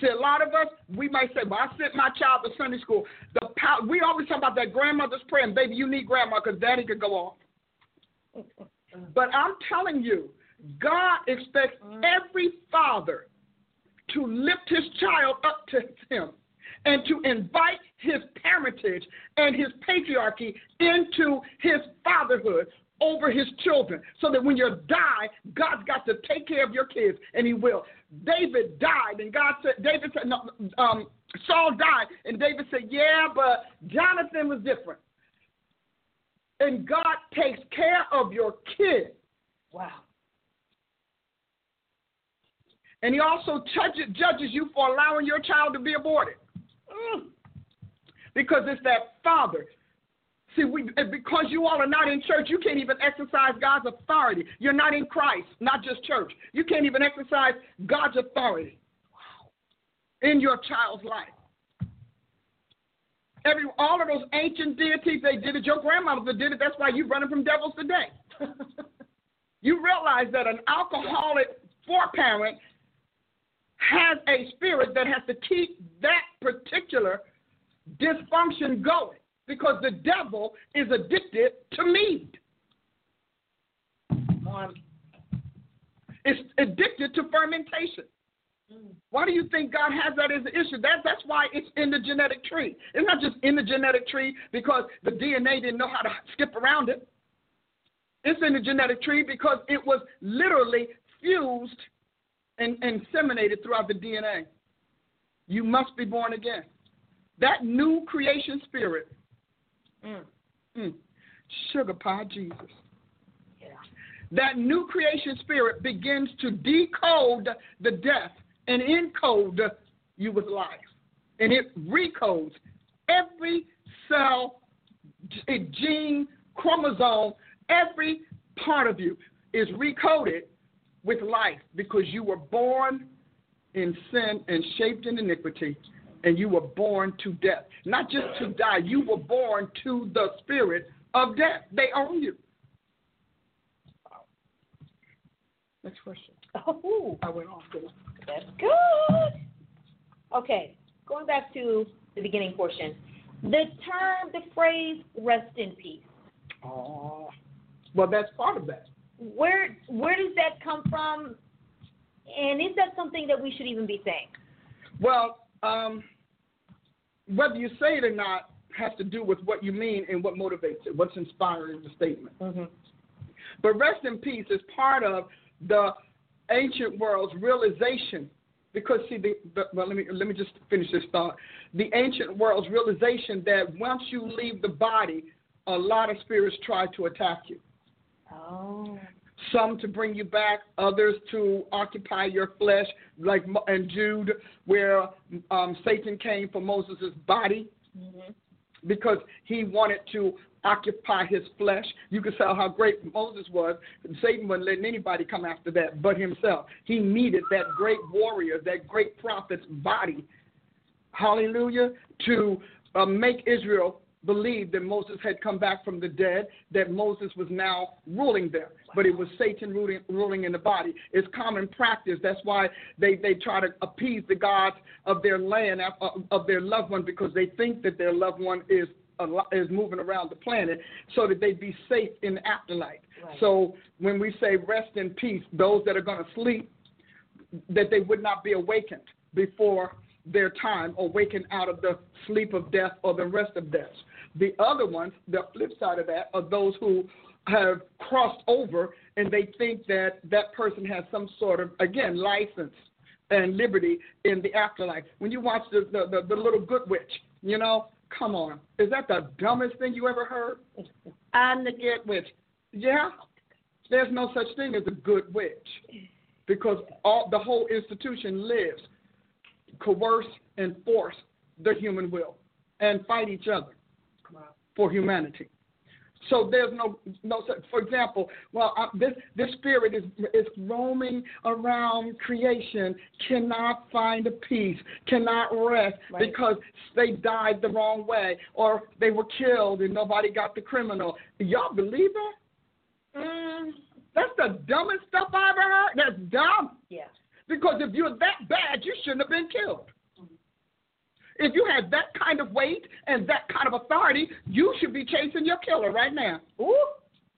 See, a lot of us, we might say, well, I sent my child to Sunday school. The power, we always talk about that grandmother's prayer, and baby, you need grandma because daddy could go off. But I'm telling you, God expects mm. every father to lift his child up to him and to invite his parentage and his patriarchy into his fatherhood over his children so that when you die, God's got to take care of your kids, and he will. David died, and God said, David said, no, um, Saul died, and David said, yeah, but Jonathan was different. And God takes care of your kids. Wow. And he also judges, you for allowing your child to be aborted. Mm. Because it's that father. See, we, because you all are not in church, you can't even exercise God's authority. You're not in Christ, not just church. You can't even exercise God's authority in your child's life. Every all of those ancient deities, they did it. Your grandmother did it. That's why you're running from devils today. you realize that an alcoholic foreparent has a spirit that has to keep that particular dysfunction going because the devil is addicted to meat. It's addicted to fermentation. Mm. Why do you think God has that as an issue? That, that's why it's in the genetic tree. It's not just in the genetic tree because the DNA didn't know how to skip around it. It's in the genetic tree because it was literally fused and, and inseminated throughout the DNA. You must be born again. That new creation spirit, mm, mm, sugar pie Jesus. Yeah. That new creation spirit begins to decode the death and encode you with life. And it recodes every cell, gene, chromosome, every part of you is recoded with life because you were born in sin and shaped in iniquity, and you were born to death. Not just to die, you were born to the spirit of death. They own you. Next question. Oh, I went off. That's good. Okay, going back to the beginning portion. The term, the phrase, rest in peace. Oh, well, that's part of that where where does that come from? And is that something that we should even be saying? Well, um, whether you say it or not has to do with what you mean and what motivates it, what's inspiring the statement. Mm-hmm. But rest in peace is part of the ancient world's realization. Because see, the, the, well, let me let me just finish this thought. The ancient world's realization that once you leave the body, a lot of spirits try to attack you. Oh. Some to bring you back, others to occupy your flesh, like in Jude, where um, Satan came for Moses' body mm-hmm. because he wanted to occupy his flesh. You can tell how great Moses was. Satan wasn't letting anybody come after that but himself. He needed that great warrior, that great prophet's body, hallelujah, to uh, make Israel believed that Moses had come back from the dead, that Moses was now ruling them. But it was Satan ruling, ruling in the body. It's common practice. That's why they, they try to appease the gods of their land, of, their loved one, because they think that their loved one is is moving around the planet so that they'd be safe in the afterlife. Right. So when we say rest in peace, those that are going to sleep, that they would not be awakened before their time or waken out of the sleep of death or the rest of death. The other ones, the flip side of that, are those who have crossed over and they think that that person has some sort of again license and liberty in the afterlife. When you watch the the, the, the little good witch, you know, come on, is that the dumbest thing you ever heard? I'm the good witch. Yeah, there's no such thing as a good witch because all the whole institution lives coerce and force the human will and fight each other for humanity. So there's no no. For example, well, uh, this this spirit is is roaming around creation, cannot find a peace, cannot rest Right. because they died the wrong way or they were killed and nobody got the criminal. Y'all believe that? Mm, That's the dumbest stuff I ever heard. That's dumb. yeah. Because if you're that bad, you shouldn't have been killed. If you had that kind of weight and that kind of authority, you should be chasing your killer right now. Ooh.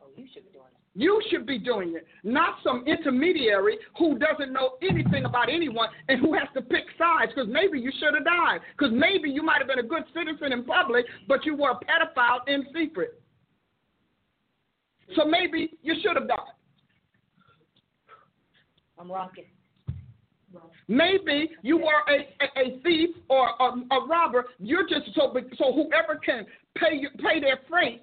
Oh, you should be doing it. You should be doing it, not some intermediary who doesn't know anything about anyone and who has to pick sides because maybe you should have died. Because maybe you might have been a good citizen in public, but you were a pedophile in secret. So maybe you should have died. I'm rocking. Maybe you were a, a, a thief or a, a robber. You're just so so whoever can pay you, pay their freight,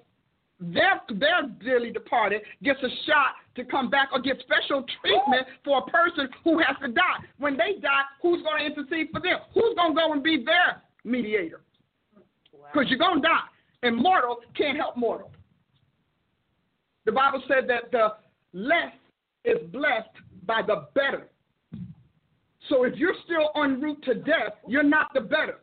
their their dearly departed gets a shot to come back or get special treatment for a person who has to die. When they die, who's going to intercede for them? Who's going to go and be their mediator? Because you're going to die, and mortal can't help mortal. The Bible said that the less is blessed by the better. So if you're still en route to death, you're not the better.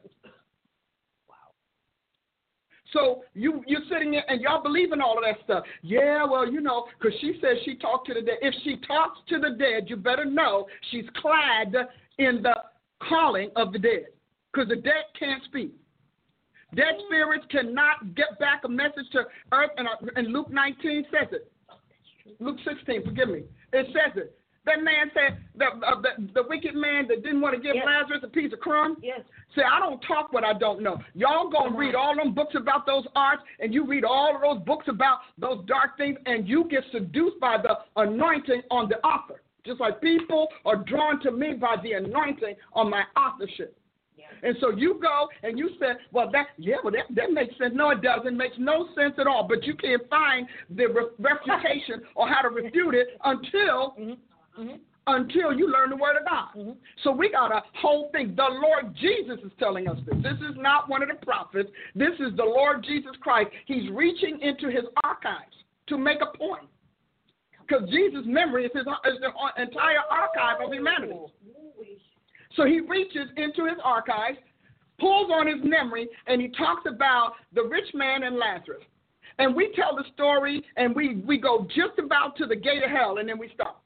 So you you're sitting there and y'all believe in all of that stuff. Yeah, well, you know, because she says she talked to the dead. If she talks to the dead, you better know she's clad in the calling of the dead, because the dead can't speak. Dead spirits cannot get back a message to earth, and, uh, and Luke 19 says it. Luke 16, forgive me. It says it. That man said, the, uh, the, the wicked man that didn't want to give Yes. Lazarus a piece of crumb, Yes. Say, I don't talk what I don't know. Y'all gonna read all them books about those arts, and you read all of those books about those dark things, and you get seduced by the anointing on the author. Just like people are drawn to me by the anointing on my authorship. And so you go and you say, well, that yeah, well that, that makes sense. No, it doesn't. It makes no sense at all. But you can't find the re- refutation or how to refute it until Mm-hmm. until you learn the word of God. Mm-hmm. So we got a whole thing. The Lord Jesus is telling us this. This is not one of the prophets. This is the Lord Jesus Christ. He's reaching into his archives to make a point. Because Jesus' memory is, his, is the entire archive of humanity. So he reaches into his archives, pulls on his memory, and he talks about the rich man and Lazarus. And we tell the story, and we, we go just about to the gate of hell, and then we stop.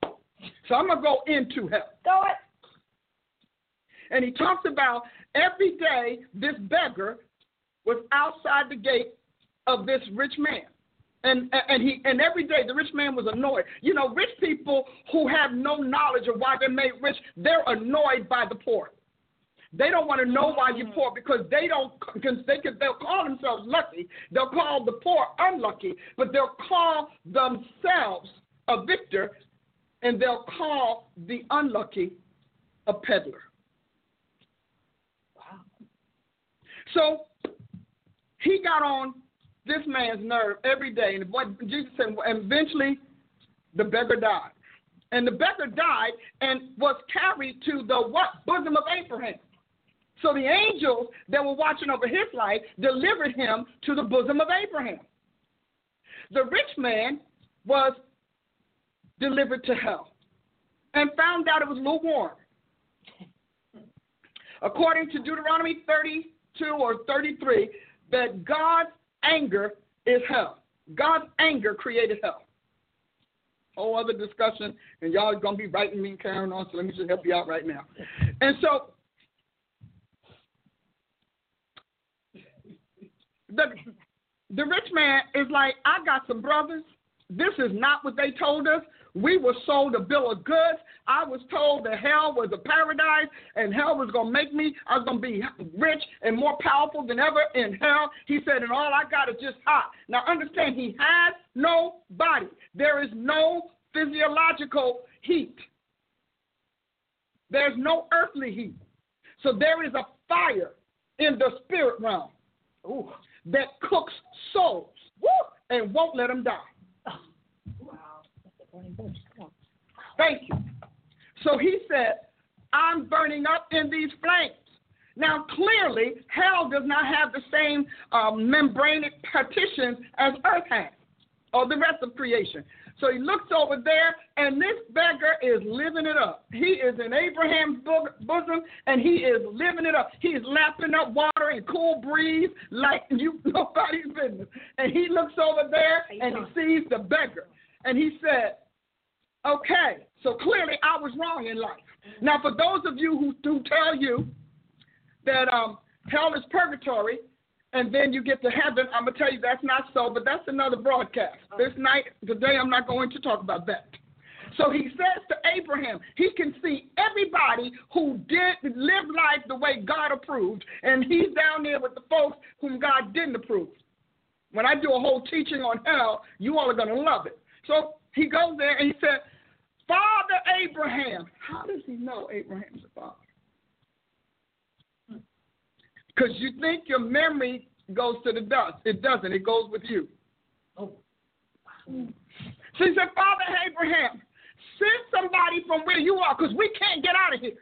So I'm going to go into hell. Go it. And he talks about every day this beggar was outside the gate of this rich man. And, and he and every day the rich man was annoyed. You know, rich people who have no knowledge of why they're made rich, they're annoyed by the poor. They don't want to know why you're mm. poor because they don't because they could they'll call themselves lucky. They'll call the poor unlucky, but they'll call themselves a victor and they'll call the unlucky a peddler. Wow. So he got on this man's nerve every day, and what Jesus said, and eventually the beggar died. And the beggar died and was carried to the what bosom of Abraham. So the angels that were watching over his life delivered him to the bosom of Abraham. The rich man was delivered to hell and found out it was lukewarm. According to Deuteronomy 32 or 33, that God's anger is hell. God's anger created hell. Whole other discussion, and y'all are gonna be writing me and carrying on. So let me just help you out right now. And so, the the rich man is like, I got some brothers. This is not what they told us. We were sold a bill of goods. I was told that hell was a paradise and hell was going to make me, I was going to be rich and more powerful than ever in hell. He said, and all I got is just hot. Now understand, he has no body. There is no physiological heat. There's no earthly heat. So there is a fire in the spirit realm Ooh. that cooks souls Woo! and won't let them die. Thank you. So he said, I'm burning up in these flames. Now, clearly, hell does not have the same um, membranic partitions as earth has, or the rest of creation. So he looks over there, and this beggar is living it up. He is in Abraham's bosom, and he is living it up. He is lapping up water and cool breeze like you nobody's business. And he looks over there, and he sees the beggar, and he said, "Okay, so clearly I was wrong in life." Now, for those of you who do tell you that um, hell is purgatory, and then you get to heaven. I'm gonna tell you that's not so, but that's another broadcast. This night, today, I'm not going to talk about that. So he says to Abraham, he can see everybody who did live life the way God approved, and he's down there with the folks whom God didn't approve. When I do a whole teaching on hell, you all are gonna love it. So he goes there and he said, Father Abraham. How does he know Abraham's the father? Because you think your memory goes to the dust. It doesn't. It goes with you. Oh. So he said, Father Abraham, send somebody from where you are because we can't get out of here.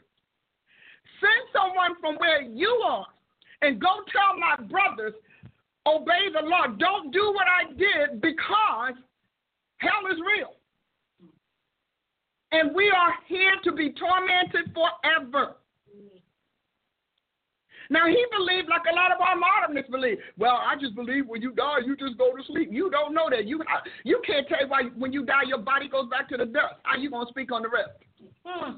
Send someone from where you are and go tell my brothers, obey the law. Don't do what I did because hell is real. And we are here to be tormented forever. Now he believed like a lot of our modernists believe. Well, I just believe when you die, you just go to sleep. You don't know that. You you can't tell why when you die, your body goes back to the dust. How are you gonna speak on the rest? Hmm.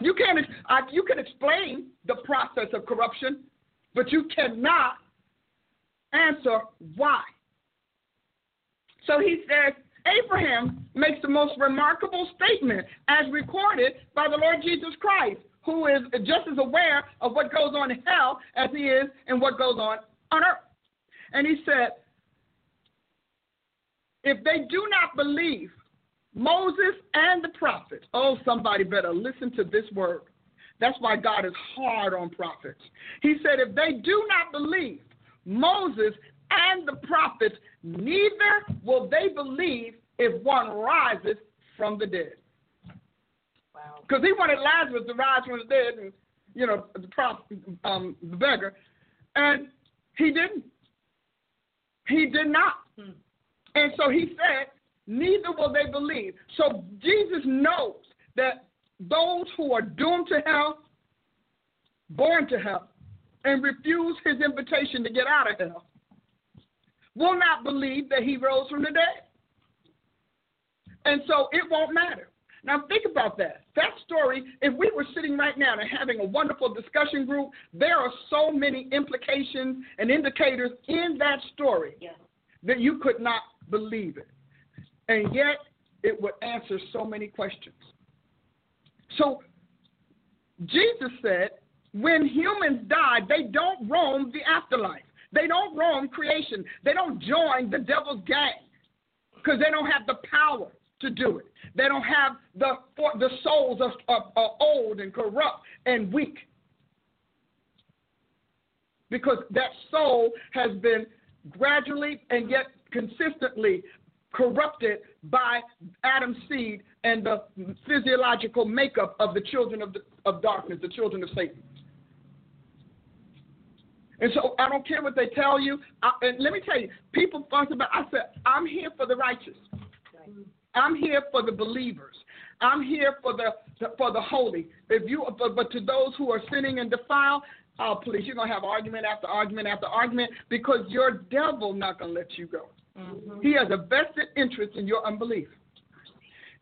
You can't. Uh, you can explain the process of corruption, but you cannot answer why. So he says, Abraham makes the most remarkable statement as recorded by the Lord Jesus Christ who is just as aware of what goes on in hell as he is and what goes on on earth. And he said, if they do not believe Moses and the prophets, oh, somebody better listen to this word. That's why God is hard on prophets. He said, if they do not believe Moses and the prophets, neither will they believe if one rises from the dead. Because he wanted Lazarus to rise from the dead, and you know the prophet, um, the beggar, and he didn't. He did not. Hmm. And so he said, neither will they believe. So Jesus knows that those who are doomed to hell, born to hell, and refuse his invitation to get out of hell, will not believe that he rose from the dead. And so it won't matter. Now, think about that. That story, if we were sitting right now and having a wonderful discussion group, there are so many implications and indicators in that story yeah. that you could not believe it. And yet, it would answer so many questions. So, Jesus said, when humans die, they don't roam the afterlife. They don't roam creation. They don't join the devil's gang because they don't have the power to do it. They don't have the the souls are, old and corrupt and weak because that soul has been gradually and yet consistently corrupted by Adam's seed and the physiological makeup of the children of, the, of darkness, the children of Satan. And so I don't care what they tell you. I, and let me tell you, people fuss about. I said I'm here for the righteous. I'm here for the believers. I'm here for the for the holy. If you but, but to those who are sinning and defile, oh please, you're gonna have argument after argument after argument because your devil not gonna let you go. Mm-hmm. He has a vested interest in your unbelief,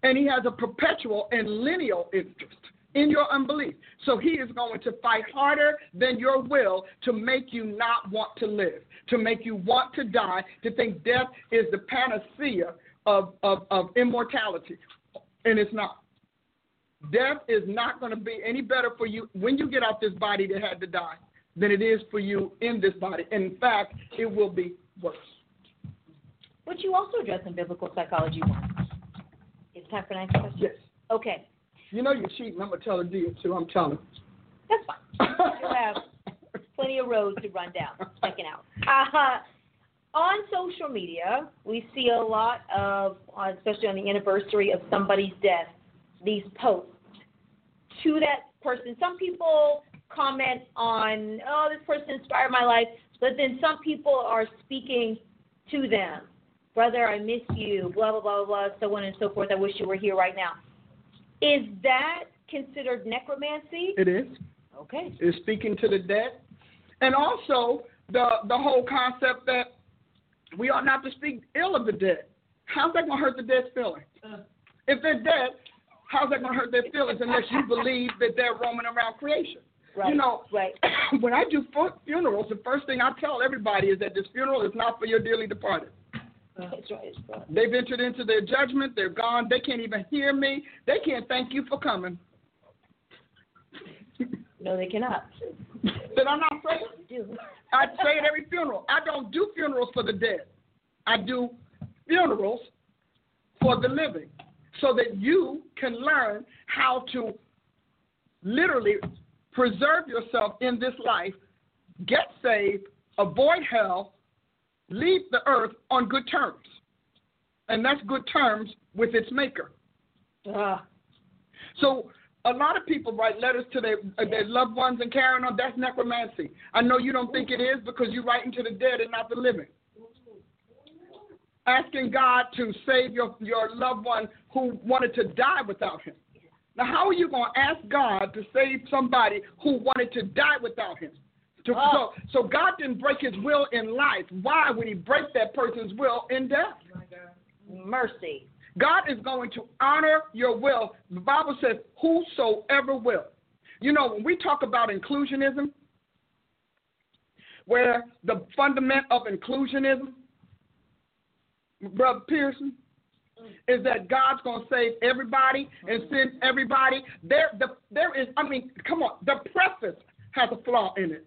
and he has a perpetual and lineal interest in your unbelief. So he is going to fight harder than your will to make you not want to live, to make you want to die, to think death is the panacea of, of, of immortality, and it's not. Death is not going to be any better for you when you get out this body that had to die than it is for you in this body. In fact, it will be worse. Which you also address in biblical psychology one. It's time for next question. Yes. Okay, You know you're cheating. I'm going to tell the deal, too. I'm telling. that's fine. You have plenty of roads to run down, checking out. Uh, on social media, we see a lot of, uh, especially on the anniversary of somebody's death, these posts to that person. Some people comment on, oh, this person inspired my life, but then some people are speaking to them. Brother, I miss you, blah, blah, blah, blah, so on and so forth. I wish you were here right now. Is that considered necromancy? It is. Okay. is speaking to the dead, and also the the whole concept that we ought not to speak ill of the dead. How's that going to hurt the dead's feelings? Uh. If they're dead, how's that going to hurt their feelings unless you believe that they're roaming around creation? Right. You know, Right. when I do funerals, the first thing I tell everybody is that this funeral is not for your dearly departed. That's right. That's right. They've entered into their judgment. They're gone. They can't even hear me. They can't thank you for coming. No, they cannot. Did I'm not say it? I say at every funeral. I don't do funerals for the dead. I do funerals for the living so that you can learn how to literally preserve yourself in this life, get saved, avoid hell, leave the earth on good terms. And that's good terms with its maker. Ah, So a lot of people write letters to their uh, their loved ones and carrying on. That's necromancy. I know you don't think it is because you're writing to the dead and not the living. Asking God to save your your loved one who wanted to die without Him. Now, how are you going to ask God to save somebody who wanted to die without Him? To, Oh. so, so God didn't break His will in life. Why would He break that person's will in death? mercy. God is going to honor your will. The Bible says, whosoever will. You know, when we talk about inclusionism, where the fundament of inclusionism, Brother Pearson, is that God's going to save everybody and send everybody. There, the, there is, I mean, come on, the preface has a flaw in it.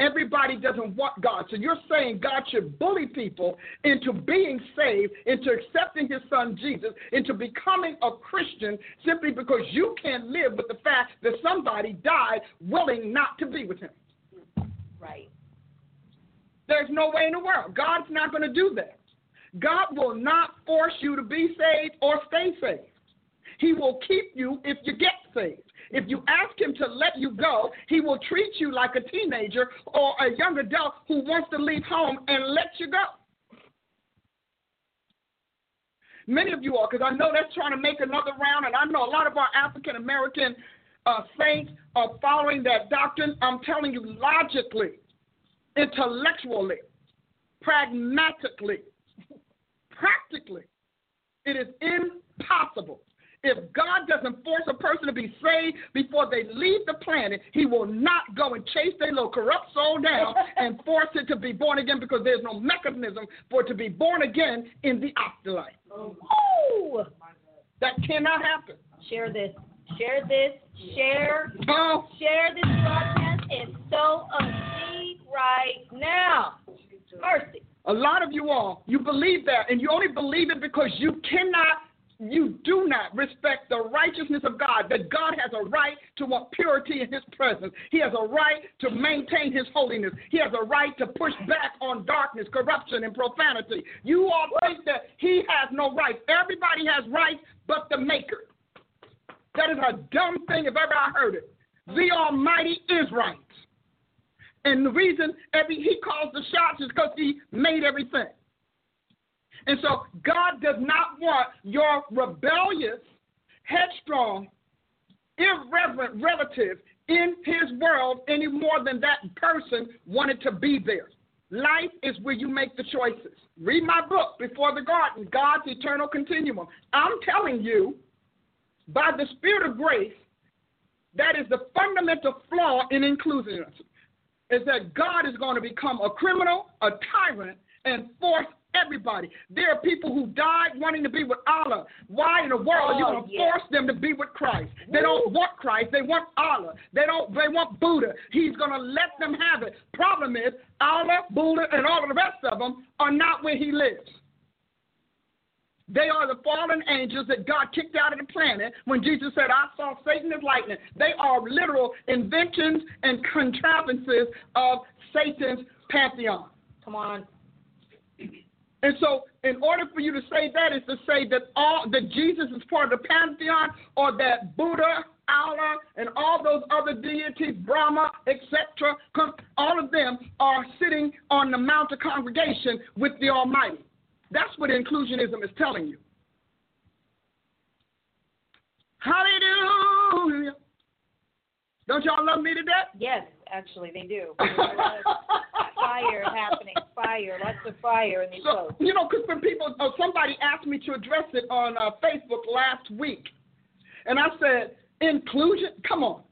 Everybody doesn't want God. So you're saying God should bully people into being saved, into accepting his son Jesus, into becoming a Christian simply because you can't live with the fact that somebody died willing not to be with him. Right. There's no way in the world. God's not going to do that. God will not force you to be saved or stay saved. He will keep you if you get saved. If you ask him to let you go, he will treat you like a teenager or a young adult who wants to leave home and let you go. Many of you are, because I know that's trying to make another round, and I know a lot of our African American uh, saints are following that doctrine. I'm telling you, logically, intellectually, pragmatically, practically, it is impossible. If God doesn't force a person to be saved before they leave the planet, He will not go and chase their little corrupt soul down and force it to be born again because there's no mechanism for it to be born again in the afterlife. Ooh. That cannot happen. Share this. Share this. Share. Oh, Share this broadcast and sow a seed right now. Mercy. a lot of you all, you believe that, and you only believe it because you cannot, you do not respect the righteousness of God, that God has a right to want purity in His presence. He has a right to maintain His holiness. He has a right to push back on darkness, corruption, and profanity. You all think that He has no rights. Everybody has rights but the Maker. That is a dumb thing if ever I heard it. The Almighty is right. And the reason every he calls the shots is because he made everything. And so God does not want your rebellious, headstrong, irreverent relative in his world any more than that person wanted to be there. Life is where you make the choices. Read my book, Before the Garden, God's Eternal Continuum. I'm telling you, by the Spirit of grace, that is the fundamental flaw in inclusionism is that God is going to become a criminal, a tyrant, and force everybody. There are people who died wanting to be with Allah. Why in the world are you Oh, going to yeah. force them to be with Christ? They don't want Christ. They want Allah. They don't. They want Buddha. He's going to let them have it. Problem is, Allah, Buddha, and all of the rest of them are not where He lives. They are the fallen angels that God kicked out of the planet when Jesus said, I saw Satan as lightning. They are literal inventions and contrivances of Satan's pantheon. Come on. And so, in order for you to say that, is to say that all that Jesus is part of the pantheon, or that Buddha, Allah, and all those other deities, Brahma, etc., all of them are sitting on the Mount of Congregation with the Almighty. That's what inclusionism is telling you. Hallelujah. Don't y'all love me to death? Yes, actually, they do. fire happening. Fire. Lots of fire in these So, posts. you know, because when people, uh, somebody asked me to address it on uh, Facebook last week, and I said, inclusion? Come on.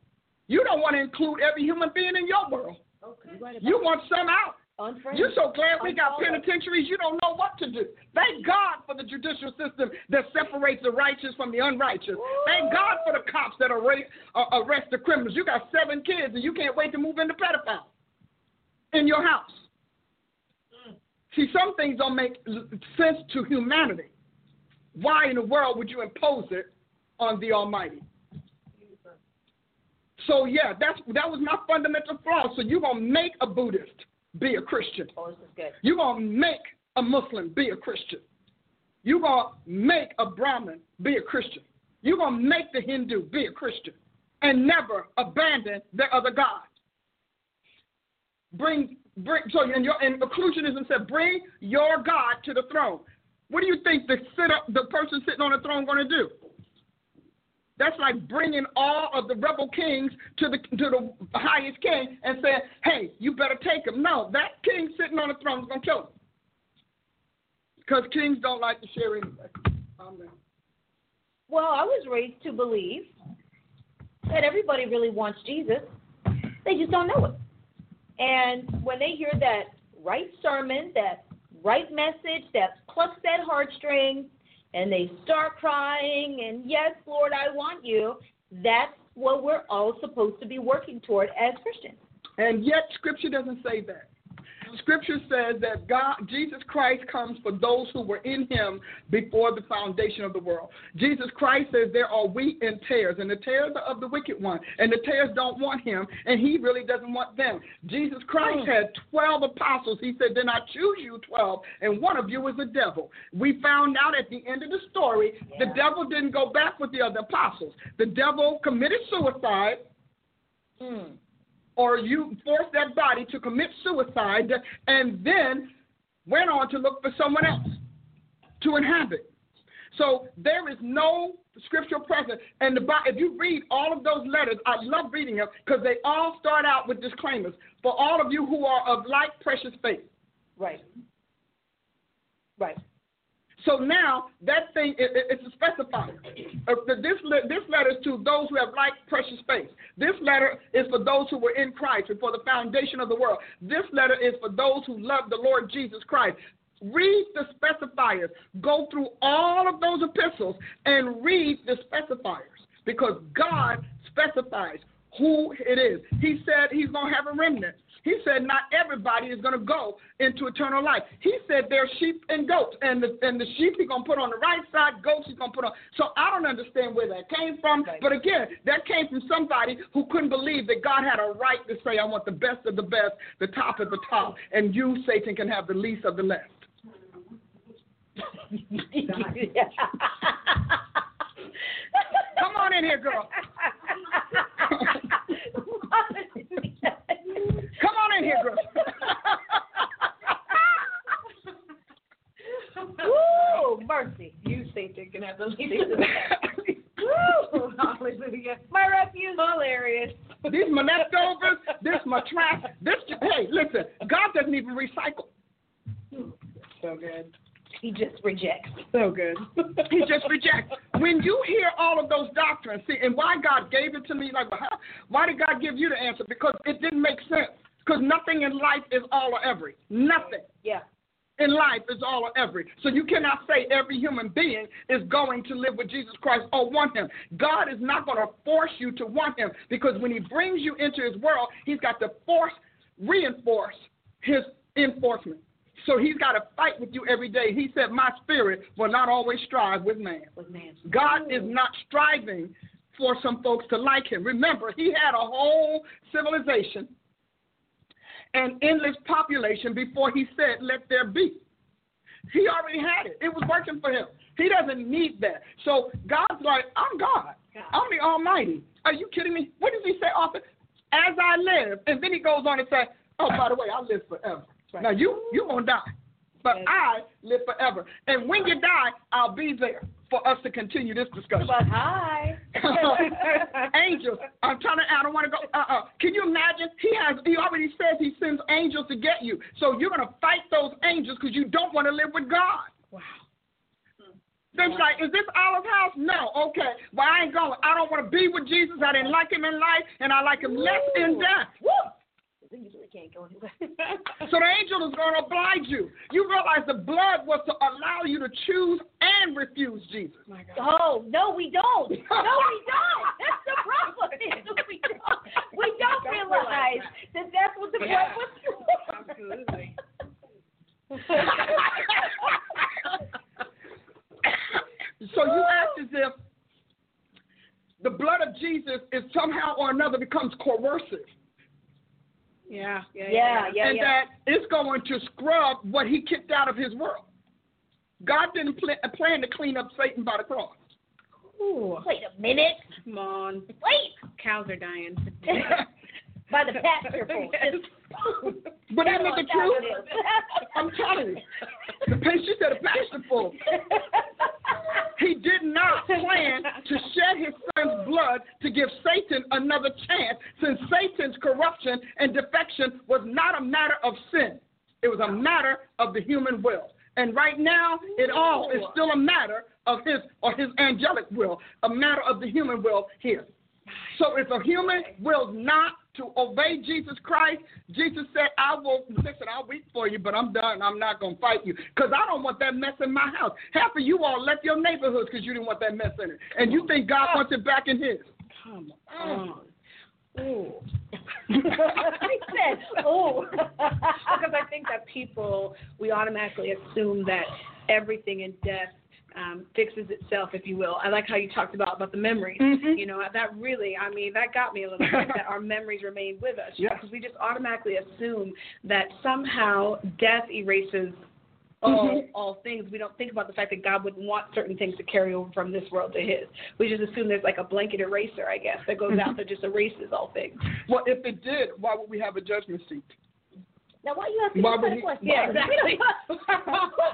You don't want to include every human being in your world. Okay. You want some out. Unfriended. You're so glad we got penitentiaries, you don't know what to do. Thank God for the judicial system that separates the righteous from the unrighteous. Thank God for the cops that arra- uh, arrest the criminals. You got seven kids and you can't wait to move into pedophile in your house. See, some things don't make sense to humanity. Why in the world would you impose it on the Almighty? So yeah, that's that was my fundamental flaw. So you're gonna make a Buddhist be a Christian. Oh, this is good. You're going to make a Muslim be a Christian. You're going to make a Brahmin be a Christian. You're going to make the Hindu be a Christian and never abandon their other God. Bring, bring, so in your in inclusionism said, bring your God to the throne. What do you think the sit up, the person sitting on the throne going to do? That's like bringing all of the rebel kings to the to the highest king and saying, "Hey, you better take him." No, that king sitting on the throne is gonna kill him because kings don't like to share anyway. Amen. Well, I was raised to believe that everybody really wants Jesus. They just don't know it. And when they hear that right sermon, that right message that plucks that heartstring, and they start crying, and yes, Lord, I want you, that's what we're all supposed to be working toward as Christians. And yet, Scripture doesn't say that. Scripture says that God, Jesus Christ comes for those who were in Him before the foundation of the world. Jesus Christ says there are wheat and tares, and the tares are of the wicked one, and the tares don't want Him, and He really doesn't want them. Jesus Christ had 12 apostles. He said, Then I choose you 12, and one of you is the devil. We found out at the end of the story, the devil didn't go back with the other apostles. The devil committed suicide Hmm. Or you forced that body to commit suicide and then went on to look for someone else to inhabit. So there is no scriptural presence. And the, if you read all of those letters, I love reading them because they all start out with disclaimers. For all of you who are of like precious faith. Right. Right. So now that thing it, it- it's a specifier. Uh, this this letter is to those who have like precious faith. This letter is for those who were in Christ before the foundation of the world. This letter is for those who love the Lord Jesus Christ. Read the specifiers. Go through all of those epistles and read the specifiers because God specifies who it is. He said He's going to have a remnant. He said not everybody is going to go into eternal life. He said they're sheep and goats, and the and the sheep he's going to put on the right side, goats he's going to put on. So I don't understand where that came from. Right. But again, that came from somebody who couldn't believe that God had a right to say, "I want the best of the best, the top of the top," and you, Satan, can have the least of the less. Come on in here, girl. Come on in here, girl. Woo! Mercy. You Satan can have the that. Woo! Hallelujah. My refuge. Hilarious. These my leftovers, this my trash. This hey, listen, God doesn't even recycle. So good. He just rejects. So good. he just rejects. When you hear all of those doctrines, see, and why God gave it to me, like, why did God give you the answer? Because it didn't make sense. Because nothing in life is all or every. Nothing. Yeah. in life is all or every. So you cannot say every human being is going to live with Jesus Christ or want him. God is not going to force you to want him because when he brings you into his world, he's got to force, reinforce his enforcement. So he's got to fight with you every day. He said, My spirit will not always strive with man. With man. God is not striving for some folks to like him. Remember, he had a whole civilization and endless population before he said, Let there be. He already had it. It was working for him. He doesn't need that. So God's like, I'm God. I'm the Almighty. Are you kidding me? What does he say often? As I live. And then he goes on and say, Oh, by the way, I live forever. Right. Now you you gonna die. But I live forever. And when you die, I'll be there for us to continue this discussion. But hi. angels. I'm trying to. I don't want to go. Uh uh Can you imagine? He has. He already says he sends angels to get you. So you're gonna fight those angels because you don't want to live with God. Wow. Wow. like, is this Olive House? No. Okay. Well, I ain't going. I don't want to be with Jesus. I didn't like him in life, and I like him Woo. less in death. Woo you really can't go anywhere. so the angel is going to oblige you. You realize the blood was to allow you to choose and refuse Jesus. Oh, no, we don't. No, we don't. That's the problem. we don't. We don't, don't realize that that's what the blood was for. Absolutely. so you act as if the blood of Jesus is somehow or another becomes coercive. Yeah, yeah, yeah, yeah. and yeah. that it's going to scrub what he kicked out of his world. God didn't pl- uh, plan to clean up Satan by the cross. Ooh. Wait a minute. Come on. Wait. Cows are dying. by the pasture full. But isn't it the truth? I'm telling you. The she said a full. He did not plan to shed his son's blood to give Satan another chance, since Satan's corruption and defection was not a matter of sin. It was a matter of the human will. And right now, it all is still a matter of his or his angelic will, a matter of the human will here. So if a human will not to obey Jesus Christ, Jesus said, I will, listen, I'll weep for you, but I'm done. I'm not going to fight you because I don't want that mess in my house. Half of you all left your neighborhoods because you didn't want that mess in it. And you think God wants it back in his. Come on. Oh. he said, "Oh," because I think that people we automatically assume that everything in death um, fixes itself, if you will. I like how you talked about about the memories. Mm-hmm. You know, that really, I mean, that got me a little bit. that our memories remain with us. Yeah. Because we just automatically assume that somehow death erases all mm-hmm. all things. We don't think about the fact that God would want certain things to carry over from this world to His. We just assume there's like a blanket eraser, I guess, that goes mm-hmm. out that just erases all things. Well, if it did, why would we have a judgment seat? Now, why you asking why me that question? Yeah, exactly.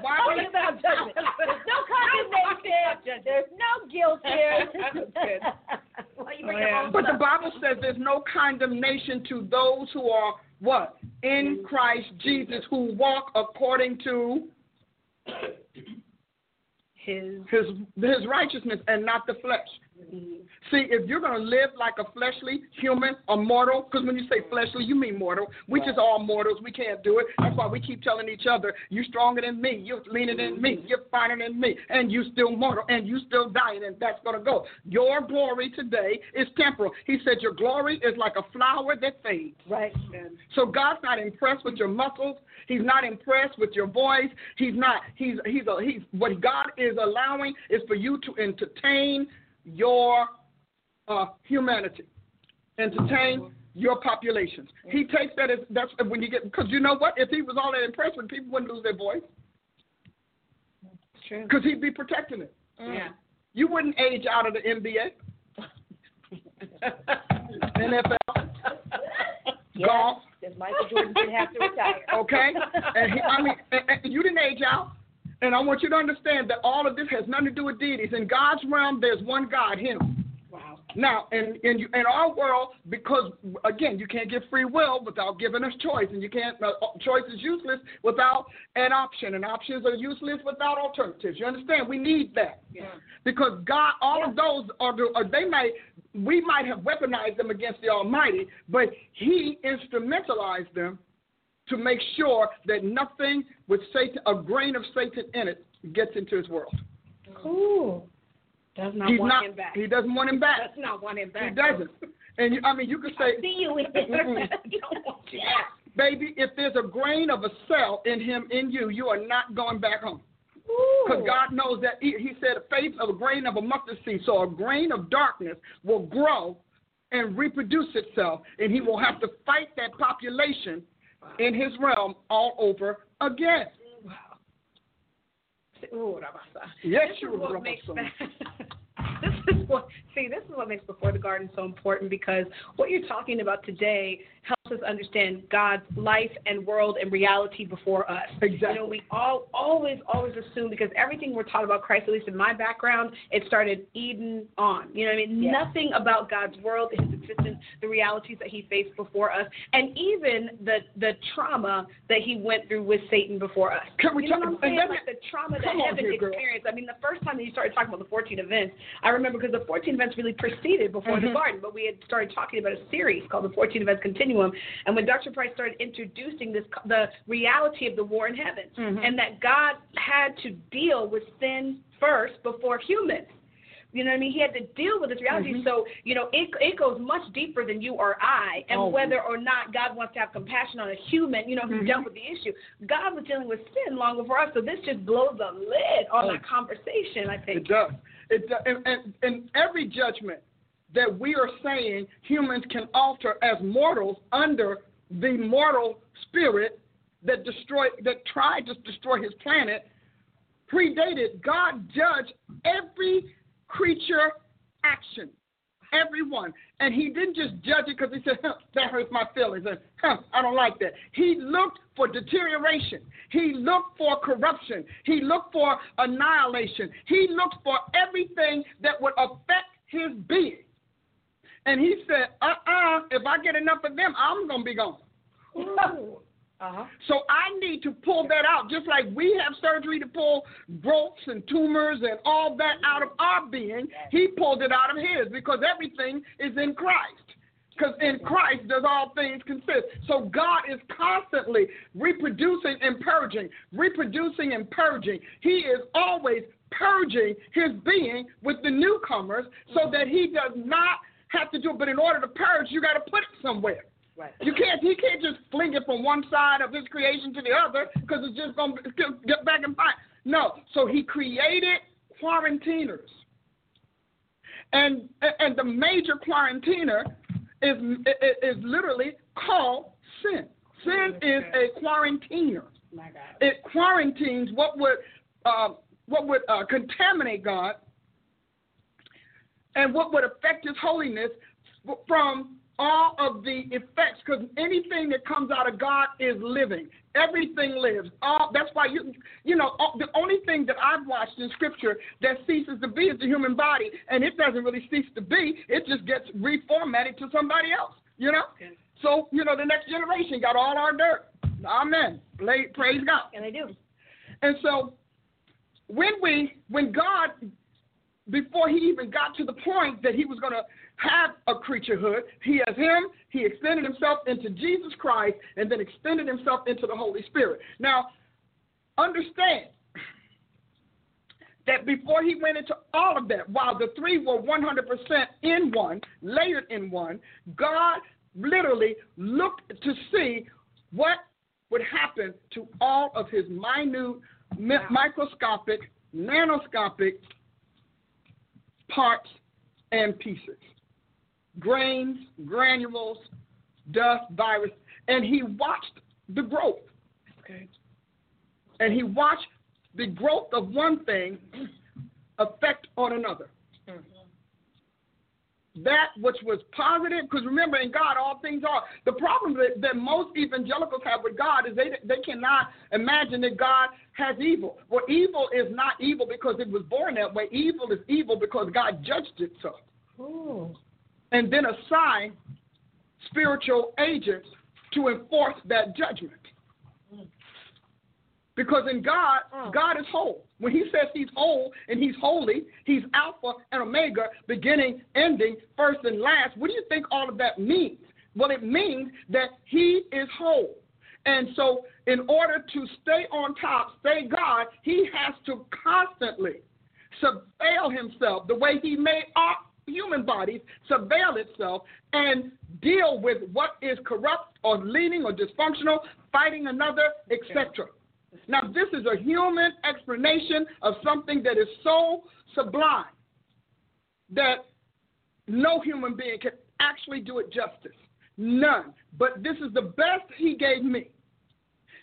why would you about judgment? There's no condemnation. There's no guilt here. why you bring oh, yeah. But the Bible says there's no condemnation to those who are what? In mm-hmm. Christ Jesus, who walk according to his his his righteousness and not the flesh. See, if you're going to live like a fleshly human, a mortal, because when you say fleshly, you mean mortal. We just all mortals. We can't do it. That's why we keep telling each other, you're stronger than me, you're leaner than me, you're finer than me, and you still mortal, and you still dying, and that's going to go. Your glory today is temporal. He said your glory is like a flower that fades. Right. So God's not impressed with your muscles. He's not impressed with your voice. He's not. He's he's a, he's what God is allowing is for you to entertain your uh, humanity, entertain your populations. He takes that as that's when you get because you know what? If he was all that impressed with people, wouldn't lose their voice. True. Because he'd be protecting it. Yeah. You wouldn't age out of the NBA, NFL, Yes, golf. because Michael Jordan did have to retire. Okay, and he, I mean, and, and you didn't age out. And I want you to understand that all of this has nothing to do with deities. In God's realm, there's one God, Him. Wow. Now, in, in in our world, because again, you can't give free will without giving us choice, and you can't. Uh, choice is useless without an option, and options are useless without alternatives. You understand? We need that. Yeah. Because God, all of those are, the, are they might we might have weaponized them against the Almighty, but He instrumentalized them to make sure that nothing with Satan, a grain of Satan in it, gets into his world. Cool. Does not He's want not. him back. He doesn't want him back. Does not want him back. He doesn't. And you, I mean, you could say, See you in Mm-mm. you don't want you back. baby, if there's a grain of a cell in him, in you, you are not going back home. Because God knows that he, he said a faith of a grain of a mustard seed. So a grain of darkness will grow and reproduce itself, and he will have to fight that population in his realm all over again. Wow. Yes, this is what makes this is what see this is what makes before the garden so important because what you're talking about today helps us understand God's life and world and reality before us. Exactly. You know, we all always always assume because everything we're taught about Christ, at least in my background, it started Eden on. You know what I mean? Yeah. Nothing about God's world, His existence, the realities that He faced before us, and even the the trauma that He went through with Satan before us. Can we you know talk- what I'm saying? Like the trauma that heaven here, girl. experienced. I mean, the first time that you started talking about the 14 events, I remember because the 14 events really preceded before the Mhm. garden, but we had started talking about a series called the 14 Events Continuum. And when Dr. Price started introducing this, the reality of the war in heaven, Mhm. and that God had to deal with sin first before humans. You know what I mean? He had to deal with this reality. Mhm. So, you know, it it goes much deeper than you or I, and Oh. whether or not God wants to have compassion on a human, you know, who Mhm. dealt with the issue. God was dealing with sin long before us, so this just blows the lid on Oh. that conversation. I think. It does. It does. And, and, and every judgment that we are saying humans can alter as mortals under the mortal spirit that destroyed, that tried to destroy his planet, predated. God judged every creature action, everyone, and He didn't just judge it because He said huh, that hurts my feelings and huh, I don't like that. He looked for deterioration. He looked for corruption. He looked for annihilation. He looked for everything that would affect His being. And He said, "Uh-uh, if I get enough of them, I'm gonna be gone." Uh-huh. So I need to pull that out, just like we have surgery to pull growths and tumors and all that out of our being. He pulled it out of his because everything is in Christ. Because in Christ does all things consist. So God is constantly reproducing and purging, reproducing and purging. He is always purging his being with the newcomers so that he does not have to do it. But in order to purge, you got to put it somewhere. Right. You can't. He can't just fling it from one side of his creation to the other because it's just gonna get back and fight. No. So he created quarantiners, and and the major quarantiner is is literally called sin. Sin is a quarantiner. My God. It quarantines what would uh, what would uh, contaminate God and what would affect His holiness from all of the effects because anything that comes out of God is living. Everything lives. All that's why you you know all, the only thing that I've watched in Scripture that ceases to be is the human body, and it doesn't really cease to be. It just gets reformatted to somebody else. You know. Okay. So you know the next generation got all our dirt. Amen. Praise God. And they do. And so when we when God before he even got to the point that he was going to have a creaturehood, he has him, he extended himself into Jesus Christ and then extended himself into the Holy Spirit. Now, understand that before he went into all of that, while the three were 100% in one, layered in one, God literally looked to see what would happen to all of his minute, mi- microscopic, nanoscopic parts and pieces grains, granules, dust, virus, and he watched the growth. Okay. And he watched the growth of one thing affect on another. That which was positive, because remember, in God, all things are. The problem that, that most evangelicals have with God is they, they cannot imagine that God has evil. Well, evil is not evil because it was born that way. Evil is evil because God judged it so. Ooh. And then assign spiritual agents to enforce that judgment. Because in God, Oh. God is whole. When He says He's whole and He's holy, He's Alpha and Omega, beginning, ending, first and last. What do you think all of that means? Well, it means that He is whole. And so, in order to stay on top, stay God, he has to constantly surveil himself the way he made our human bodies surveil itself and deal with what is corrupt or leaning or dysfunctional, fighting another, etc. Now, this is a human explanation of something that is so sublime that no human being can actually do it justice. None. But this is the best he gave me.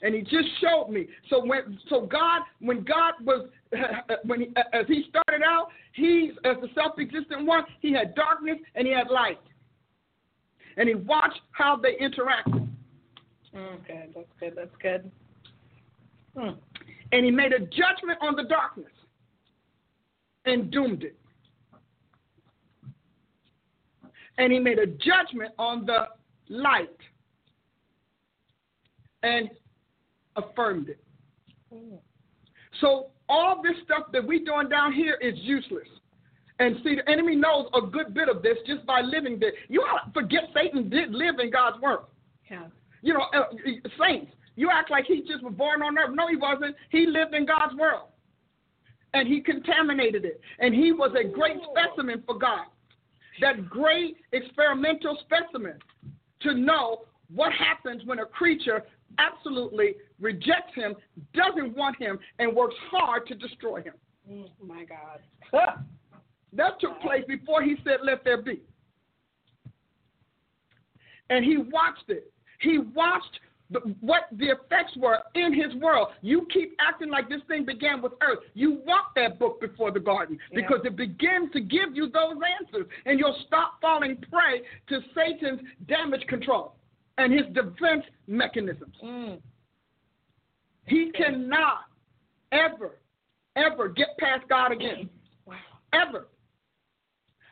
And he just showed me. So when so God when God was when he, as he started out, he's as the self-existent one, he had darkness and he had light. And he watched how they interacted. Okay, that's good. That's good. Hmm. And he made a judgment on the darkness and doomed it. And he made a judgment on the light and affirmed it. So all this stuff that we're doing down here is useless. And see, the enemy knows a good bit of this just by living there. You ought to forget Satan did live in God's world. Yeah. You know, uh, saints, you act like he just was born on earth. No, he wasn't. He lived in God's world. And he contaminated it. And he was a great specimen for God. That great experimental specimen to know what happens when a creature absolutely rejects him, doesn't want him, and works hard to destroy him. Oh my God. That took place before he said, Let there be. And he watched it. He watched the, what the effects were in his world. You keep acting like this thing began with earth. You want that book before the garden Yeah. because it begins to give you those answers, and you'll stop falling prey to Satan's damage control and his defense mechanisms. Mm. He cannot ever, ever get past God again. Wow. Ever.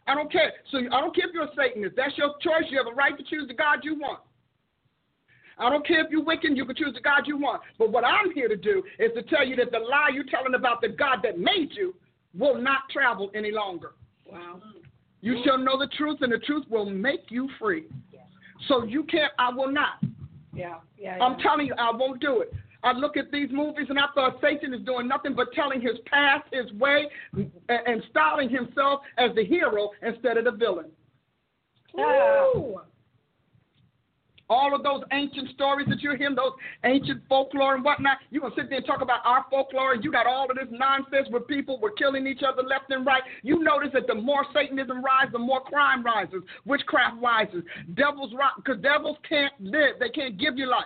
I don't care. So I don't care if you're a Satanist. That's your choice. You have a right to choose the God you want. I don't care if you're wicked, you can choose the God you want. But what I'm here to do is to tell you that the lie you're telling about the God that made you will not travel any longer. Wow. You shall know the truth, and the truth will make you free. So you can't, I will not. Yeah. Yeah. I'm telling you, I won't do it. I look at these movies and I thought Satan is doing nothing but telling his past, his way, and, styling himself as the hero instead of the villain. Woo. All of those ancient stories that you hear, those ancient folklore and whatnot, you're going to sit there and talk about our folklore, and you got all of this nonsense where people were killing each other left and right. You notice that the more Satanism rises, the more crime rises, witchcraft rises, devils rise, because devils can't live, they can't give you life.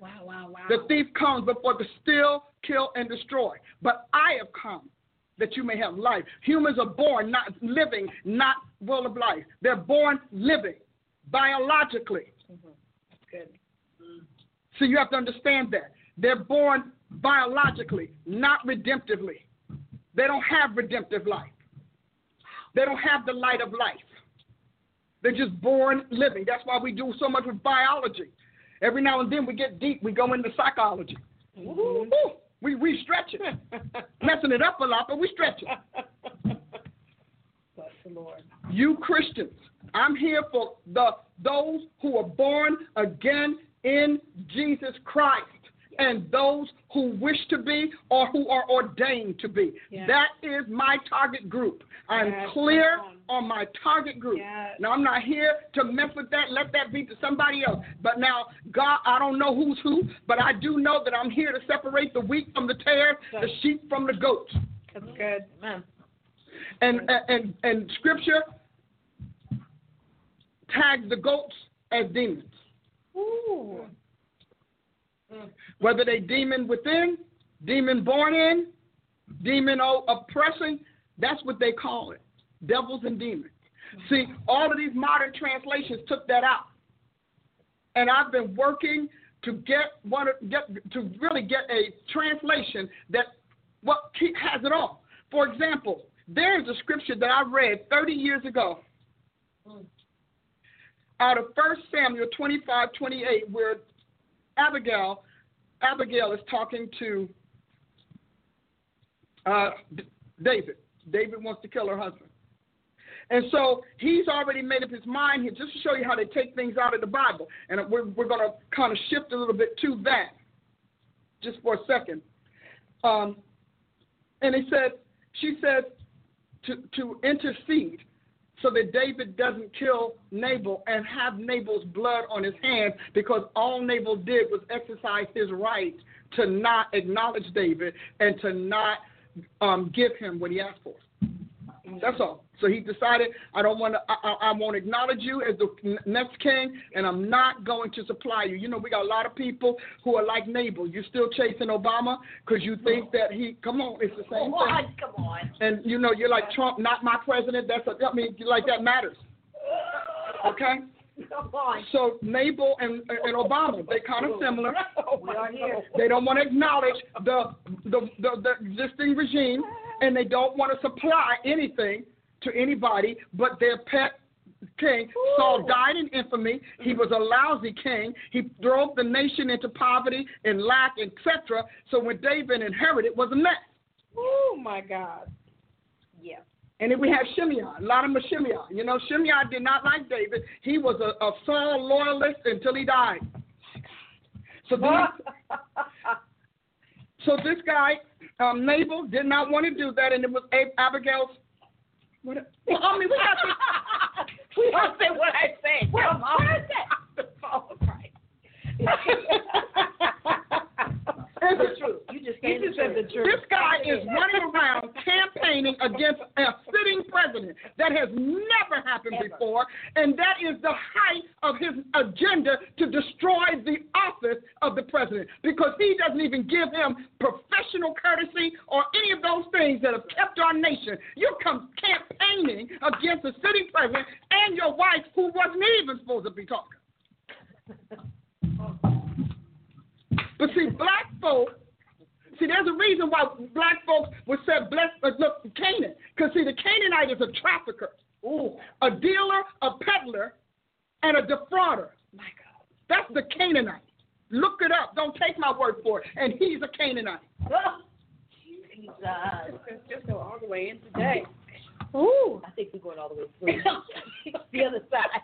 Wow. Wow. Wow. The thief comes before to steal, kill, and destroy. But I have come that you may have life. Humans are born not living, not full of life. They're born living biologically. That's good. So you have to understand that. They're born biologically, not redemptively. They don't have redemptive life. They don't have the light of life. They're just born living. That's why we do so much with biology. Every now and then we get deep, we go into psychology. Woo-hoo. We, we stretch it. Messing it up a lot, but we stretch it. Bless the Lord. You Christians, I'm here for the those who are born again in Jesus Christ and those who wish to be or who are ordained to be. Yes. That is my target group. I'm Yes, clear on my target group. Yes. Now I'm not here to mess with that. Let that be to somebody else. But now God, I don't know who's who, but I do know that I'm here to separate the wheat from the tares, the sheep from the goats. That's good. Amen. And and and scripture tags the goats as demons. Ooh. Whether they demon within, demon born in, demon oppressing, that's what they call it. Devils and demons. See, all of these modern translations took that out. And I've been working to get one get to really get a translation that what has it all. For example, there's a scripture that I read 30 years ago mm. Out of 1 Samuel 25, 28, where Abigail, Abigail is talking to uh, David. David wants to kill her husband. And so he's already made up his mind here, just to show you how they take things out of the Bible. And we're, we're going to kind of shift a little bit to that just for a second. Um, and he said, she said, to, to intercede so that David doesn't kill Nabal and have Nabal's blood on his hands because all Nabal did was exercise his right to not acknowledge David and to not um, give him what he asked for. That's all. So he decided, I don't want to, I, I, won't acknowledge you as the next king, and I'm not going to supply you. You know, we got a lot of people who are like Nabal. You're still chasing Obama because you think that he, come on, it's the same thing. Come on. And you know, you're like Trump, not my president. That's, a, I mean, like that matters. Okay. Come on. So Nabal and, and Obama, they kind of similar. We are here. They don't want to acknowledge the, the the the existing regime, and they don't want to supply anything to anybody but their pet king. Saul died in infamy. He was a lousy king. He drove the nation into poverty and lack, etc. So when David inherited, it was a mess. Oh my God. Yeah. And then we have Shimei, a lot of them are Shimei. You know, Shimei did not like David. He was a, a Saul loyalist until he died. So this, so this guy, um, Nabal, did not want to do that, and it was Abigail's. What, well, I mean, we have to. we don't say what I say. Well, Come on. what is that? Follow Christ. It's the truth. You just You said just said the truth. This guy is running around campaigning against a sitting president. That has never happened Ever. before, and that is the height of his agenda to destroy the office of the president because he doesn't even give him professional courtesy or any of those things that have kept our nation. You come campaigning against a sitting president and your wife who wasn't even supposed to be talking. But see, black folk, see, there's a reason why black folks would say, bless, uh, look, Canaan. Because, see, the Canaanite is a trafficker, Ooh, a dealer, a peddler, and a defrauder. My God. That's the Canaanite. Look it up. Don't take my word for it. And he's a Canaanite. Oh, Jesus. Let's just go all the way in today. Ooh. I think we're going all the way through. the other side.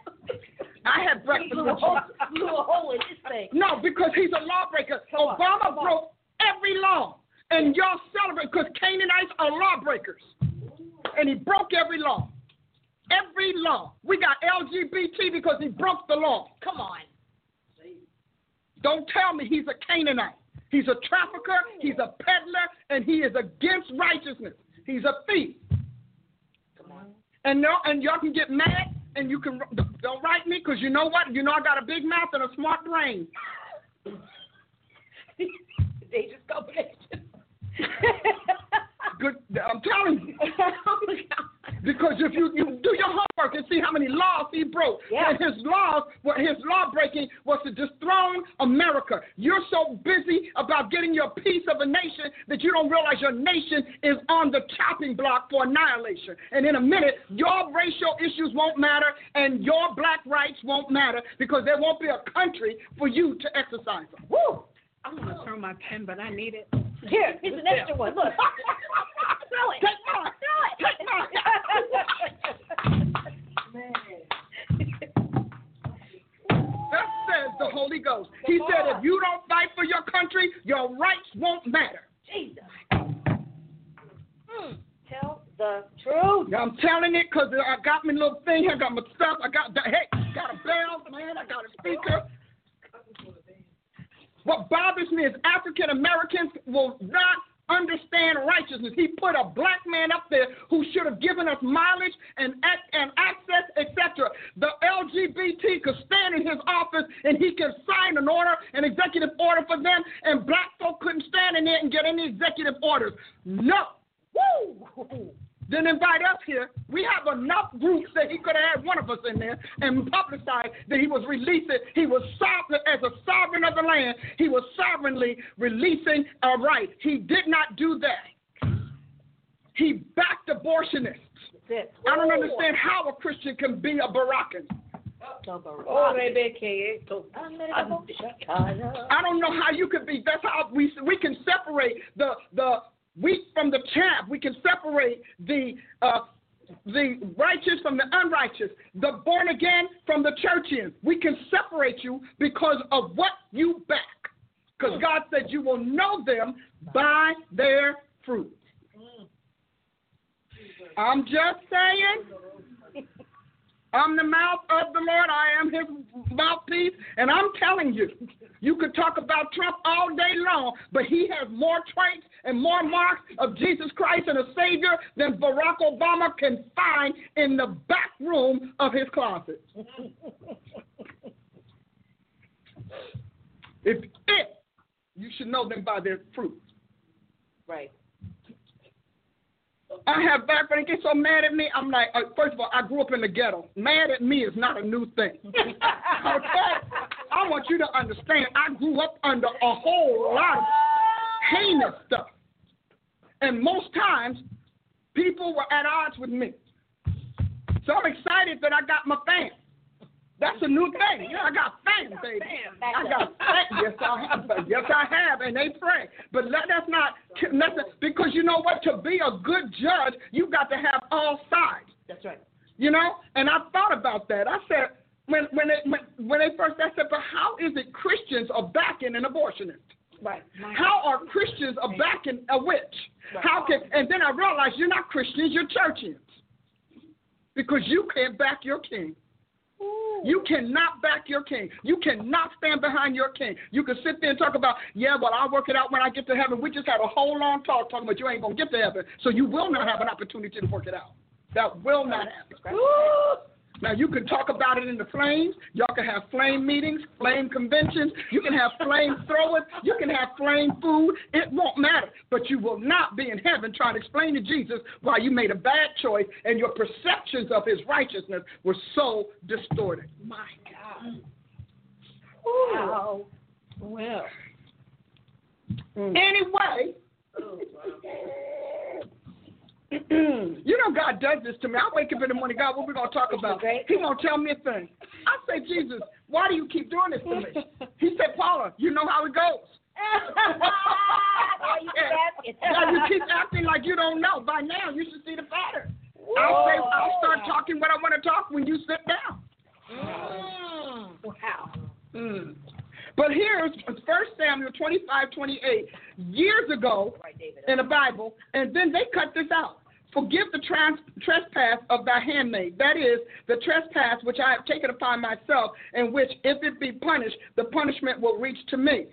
I had breakfast with a hole, blew a hole in this thing. No, because he's a lawbreaker. Come Obama on. broke every law. And y'all celebrate because Canaanites are lawbreakers. And he broke every law. Every law. We got LGBT because he broke the law. Come on. Don't tell me he's a Canaanite. He's a trafficker, he's a peddler, and he is against righteousness. He's a thief. Come on. And no, and y'all can get mad, and you can don't write me because you know what? You know I got a big mouth and a smart brain. they just combination. Good, I'm telling you. Oh, because if you, you do your homework and see how many laws he broke, Yeah. and his laws, what his law breaking was to dethrone America. You're so busy about getting your piece of a nation that you don't realize your nation is on the chopping block for annihilation. And in a minute, your racial issues won't matter, and your black rights won't matter because there won't be a country for you to exercise them. Woo. I'm going to throw my pen, but I need it. Here, here's an extra one. Look. Throw it. Take mine. Take mine. Thus says the Holy Ghost. He said, if you don't fight for your country, your rights won't matter. Jesus. Hmm. Tell the truth. I'm telling it because I got my little thing here, I got my stuff, I got the hey, got a bell, man, I got a speaker. What bothers me is African Americans will not understand righteousness. He put a black man up there who should have given us mileage and and access, etc. The LGBT could stand in his office and he could sign an order, an executive order for them, and black folk couldn't stand in there and get any executive orders. No. Woo! Then invite us here. We have enough groups that he could have had one of us in there and publicized that he was releasing. He was sovereign as a sovereign of the land. He was sovereignly releasing a right. He did not do that. He backed abortionists. I don't understand how a Christian can be a Baraccan. Oh, I don't know how you could be. That's how we we can separate the the wheat from the chaff. We can separate the uh, the righteous from the unrighteous, the born again from the church in. We can separate you because of what you back. Because God said you will know them by their fruit. I'm just saying. I'm the mouth of the Lord. I am his mouthpiece. And I'm telling you, you could talk about Trump all day long, but he has more traits and more marks of Jesus Christ and a Savior than Barack Obama can find in the back room of his closet. if it, you should know them by their fruit. Right. I have back when they get so mad at me. I'm like, uh, first of all, I grew up in the ghetto. Mad at me is not a new thing. okay, I want you to understand. I grew up under a whole lot of heinous stuff, and most times people were at odds with me. So I'm excited that I got my fans. That's a new thing. Yeah, I got fans, baby. I got fans. Yes, I have. Yes, I have, and they pray. But let us not listen, because you know what? To be a good judge, you got to have all sides. That's right. You know, and I thought about that. I said when when they when, when they first I said, but how is it Christians are backing an abortionist? Right. How are Christians are backing a witch? Right. How can and then I realized you're not Christians, you're churchians. Because you can't back your king. You cannot back your king. You cannot stand behind your king. You can sit there and talk about, yeah, well, I'll work it out when I get to heaven. We just had a whole long talk talking about you ain't going to get to heaven, so you will not have an opportunity to work it out. That will not happen. Now, you can talk about it in the flames. Y'all can have flame meetings, flame conventions. You can have flame throwers. You can have flame food. It won't matter. But you will not be in heaven trying to explain to Jesus why you made a bad choice and your perceptions of his righteousness were so distorted. My God. Wow. Well. Mm. Anyway, oh, you know God does this to me. I wake up in the morning, God, what we gonna talk about? He won't tell me a thing. I say, Jesus, why do you keep doing this to me? He said, Paula, you know how it goes. Why you keep you keep acting like you don't know. By now, you should see the pattern. I'll say, I'll start talking what I want to talk when you sit down. Mm. Wow. Mm. But here's 1 Samuel 25, 28, years ago Right, in the Bible, and then they cut this out. Forgive the trans- trespass of thy handmaid. That is, the trespass which I have taken upon myself, and which, if it be punished, the punishment will reach to me.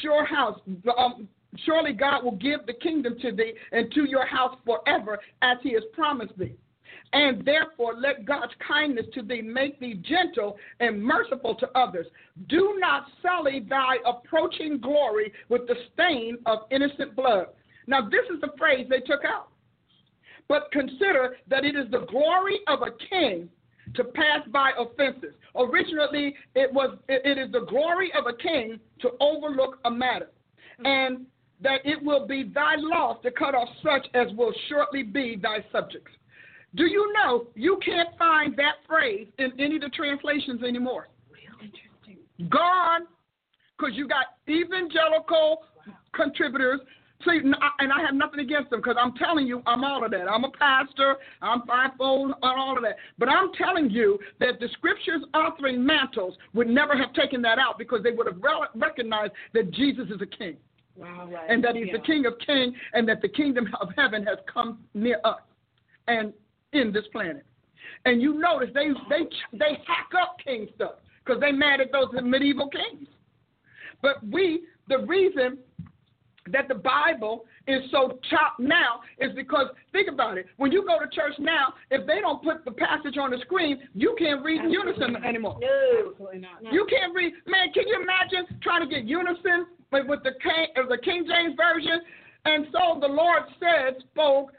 Sure house, um, surely God will give the kingdom to thee and to your house forever, as he has promised thee. And therefore, let God's kindness to thee make thee gentle and merciful to others. Do not sully thy approaching glory with the stain of innocent blood. Now, this is the phrase they took out. But consider that it is the glory of a king to pass by offenses. Originally, it was it, is the glory of a king to overlook a matter, and that it will be thy loss to cut off such as will shortly be thy subjects. Do you know you can't find that phrase in any of the translations anymore? Gone, because you got evangelical contributors. See, and I have nothing against them because I'm telling you, I'm all of that. I'm a pastor, I'm fivefold, and all of that. But I'm telling you that the scriptures authoring mantles would never have taken that out because they would have re- recognized that Jesus is a king Wow. and that he's the King of kings, and that the kingdom of heaven has come near us and in this planet. And you notice they they they hack up king stuff because they mad at those medieval kings. But we, the reason that the Bible is so chopped now is because think about it. When you go to church now, if they don't put the passage on the screen, you can't read unison anymore. No. Absolutely not. You can't read. Man, can you imagine trying to get unison with, with the King, uh, the King James version? And so the Lord said, spoke,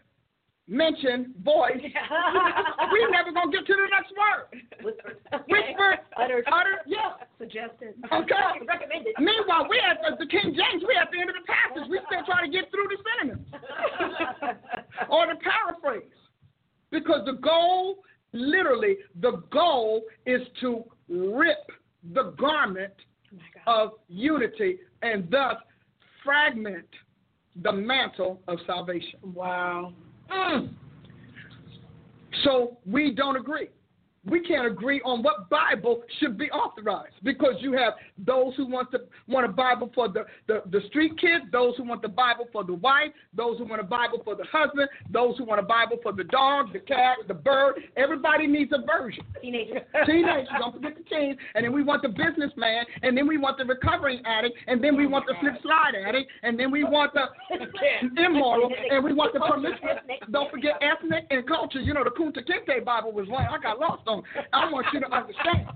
mentioned, voice. we never gonna get to the next word. Whisper. Whisper, Uttered. utter, yeah. Suggested. Okay. Recommended. Meanwhile, we at the, the King James, we at the end of the passage. We still trying to get through the sentence or the paraphrase, because the goal, literally, the goal is to rip the garment Oh of unity and thus fragment the mantle of salvation. Wow. Mm. So we don't agree. We can't agree on what Bible should be authorized because you have those who want to want a Bible for the, the, the street kids, those who want the Bible for the wife, those who want a Bible for the husband, those who want a Bible for the dog, the cat, the bird. Everybody needs a version. Teenagers. Teenagers, don't forget the teens. And then we want the businessman, and then we want the recovering addict, and then we want the slip slide addict, and then we want the immoral, and we want the promiscuous. Don't forget ethnic and culture. You know, the Kunta Kinte Bible was one I got lost I want you to understand.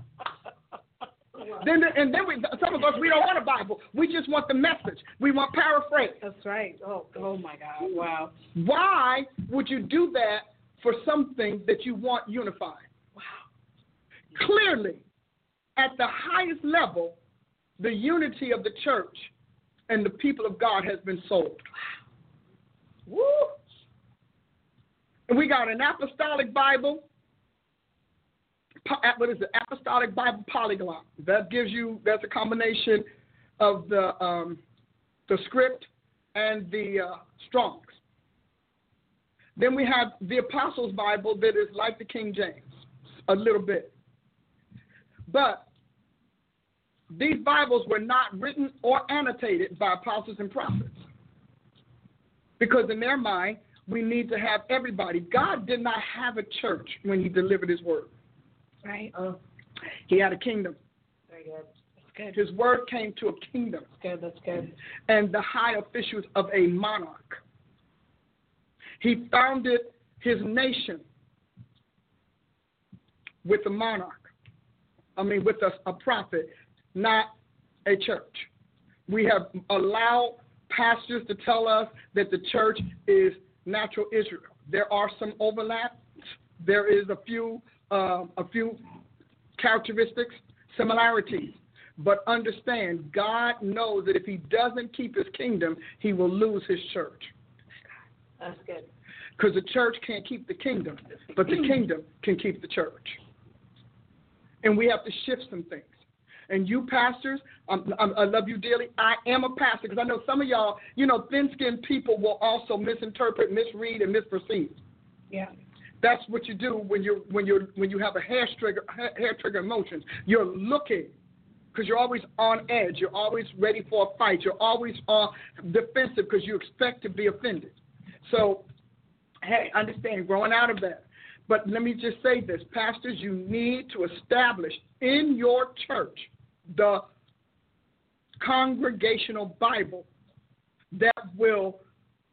Then, and then we, some of us, we don't want a Bible. We just want the message. We want paraphrase. That's right. Oh, oh my God. Wow. Why would you do that for something that you want unified? Wow. Clearly, at the highest level, the unity of the church and the people of God has been sold. Wow. Woo! And we got an apostolic Bible. What is it? Apostolic Bible polyglot. That gives you. That's a combination of the um, the script and the uh, Strongs. Then we have the Apostles' Bible that is like the King James, a little bit. But these Bibles were not written or annotated by apostles and prophets. Because in their mind, we need to have everybody. God did not have a church when he delivered his word. Right. Oh, He had a kingdom. very good. That's good. His word came to a kingdom That's good. That's good. and the high officials of a monarch. He founded his nation with a monarch. I mean, with a, a prophet, not a church. We have allowed pastors to tell us that the church is natural Israel. There are some overlaps. There is a few, uh, a few characteristics, similarities. But understand, God knows that if He doesn't keep His kingdom, He will lose His church. That's good. Because the church can't keep the kingdom, but the kingdom can keep the church. And we have to shift some things. And you pastors, um, um, I love you dearly. I am a pastor because I know some of y'all, you know, thin-skinned people will also misinterpret, misread, and misperceive. Yeah. That's what you do when you when you when you have a hair trigger hair trigger emotions. You're looking because you're always on edge. You're always ready for a fight. You're always on defensive because you expect to be offended. So, hey, understand growing out of that. But let me just say this, pastors, you need to establish in your church the congregational Bible that will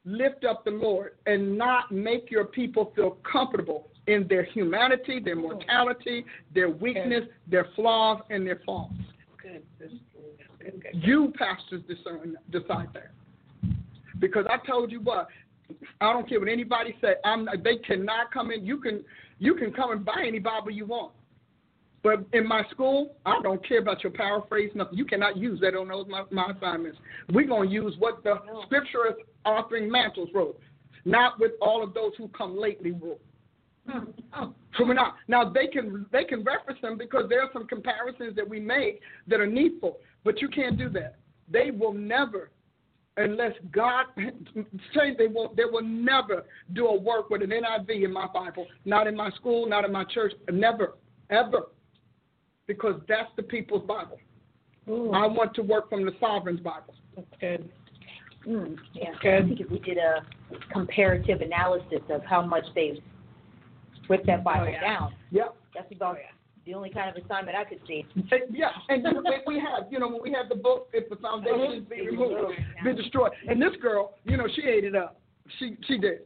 lift up the Lord and not make your people feel comfortable in their humanity, their mortality, their weakness, their flaws, and their faults. Good. Good. Good. good. You pastors discern, decide that. Because I told you what, I don't care what anybody say. I'm they cannot come in. You can you can come and buy any Bible you want. But in my school, I don't care about your paraphrase, nothing. You cannot use that on those my, my assignments. We're going to use what the scripture authoring mantles wrote, not with all of those who come lately wrote. So we're not. Now they can they can reference them because there are some comparisons that we make that are needful, but you can't do that. They will never, unless God say they will, they will never do a work with an NIV in my Bible, not in my school, not in my church, never, ever, because that's the people's Bible. Ooh, I want to work from the sovereign's Bible. that's good. Mm, yeah. Good. I think if we did a comparative analysis of how much they've put that Bible Oh, yeah. down, Yep. that's about Oh, yeah. the only kind of assignment I could see. Yeah, and you know, we- we have, you know, when we had the book, if the foundations be removed, be destroyed. And this girl, you know, she ate it up. She she did.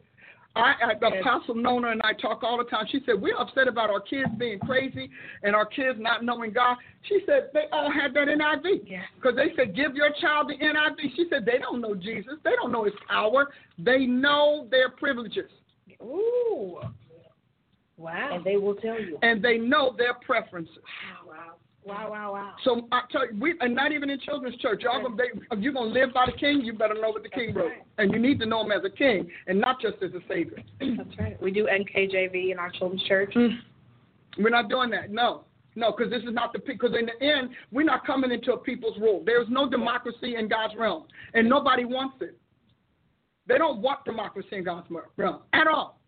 I, I Apostle Nona and I talk all the time. She said we're upset about our kids being crazy and our kids not knowing God. She said they all had that NIV Yeah. because they said give your child the NIV. She said they don't know Jesus. They don't know His power. They know their privileges Ooh. Wow. And they will tell you. and they know their preferences. Wow. Wow. Wow. Wow. Wow. So I tell you, we and not even in children's church. Y'all gonna they, if you're gonna live by the king, you better know what the king wrote, right. and you need to know him as a king and not just as a savior. That's right. We do NKJV in our children's church. Hmm. We're not doing that. No, no, because this is not the because in the end, we're not coming into a people's rule. There's no democracy in God's realm, and nobody wants it. They don't want democracy in God's realm at all.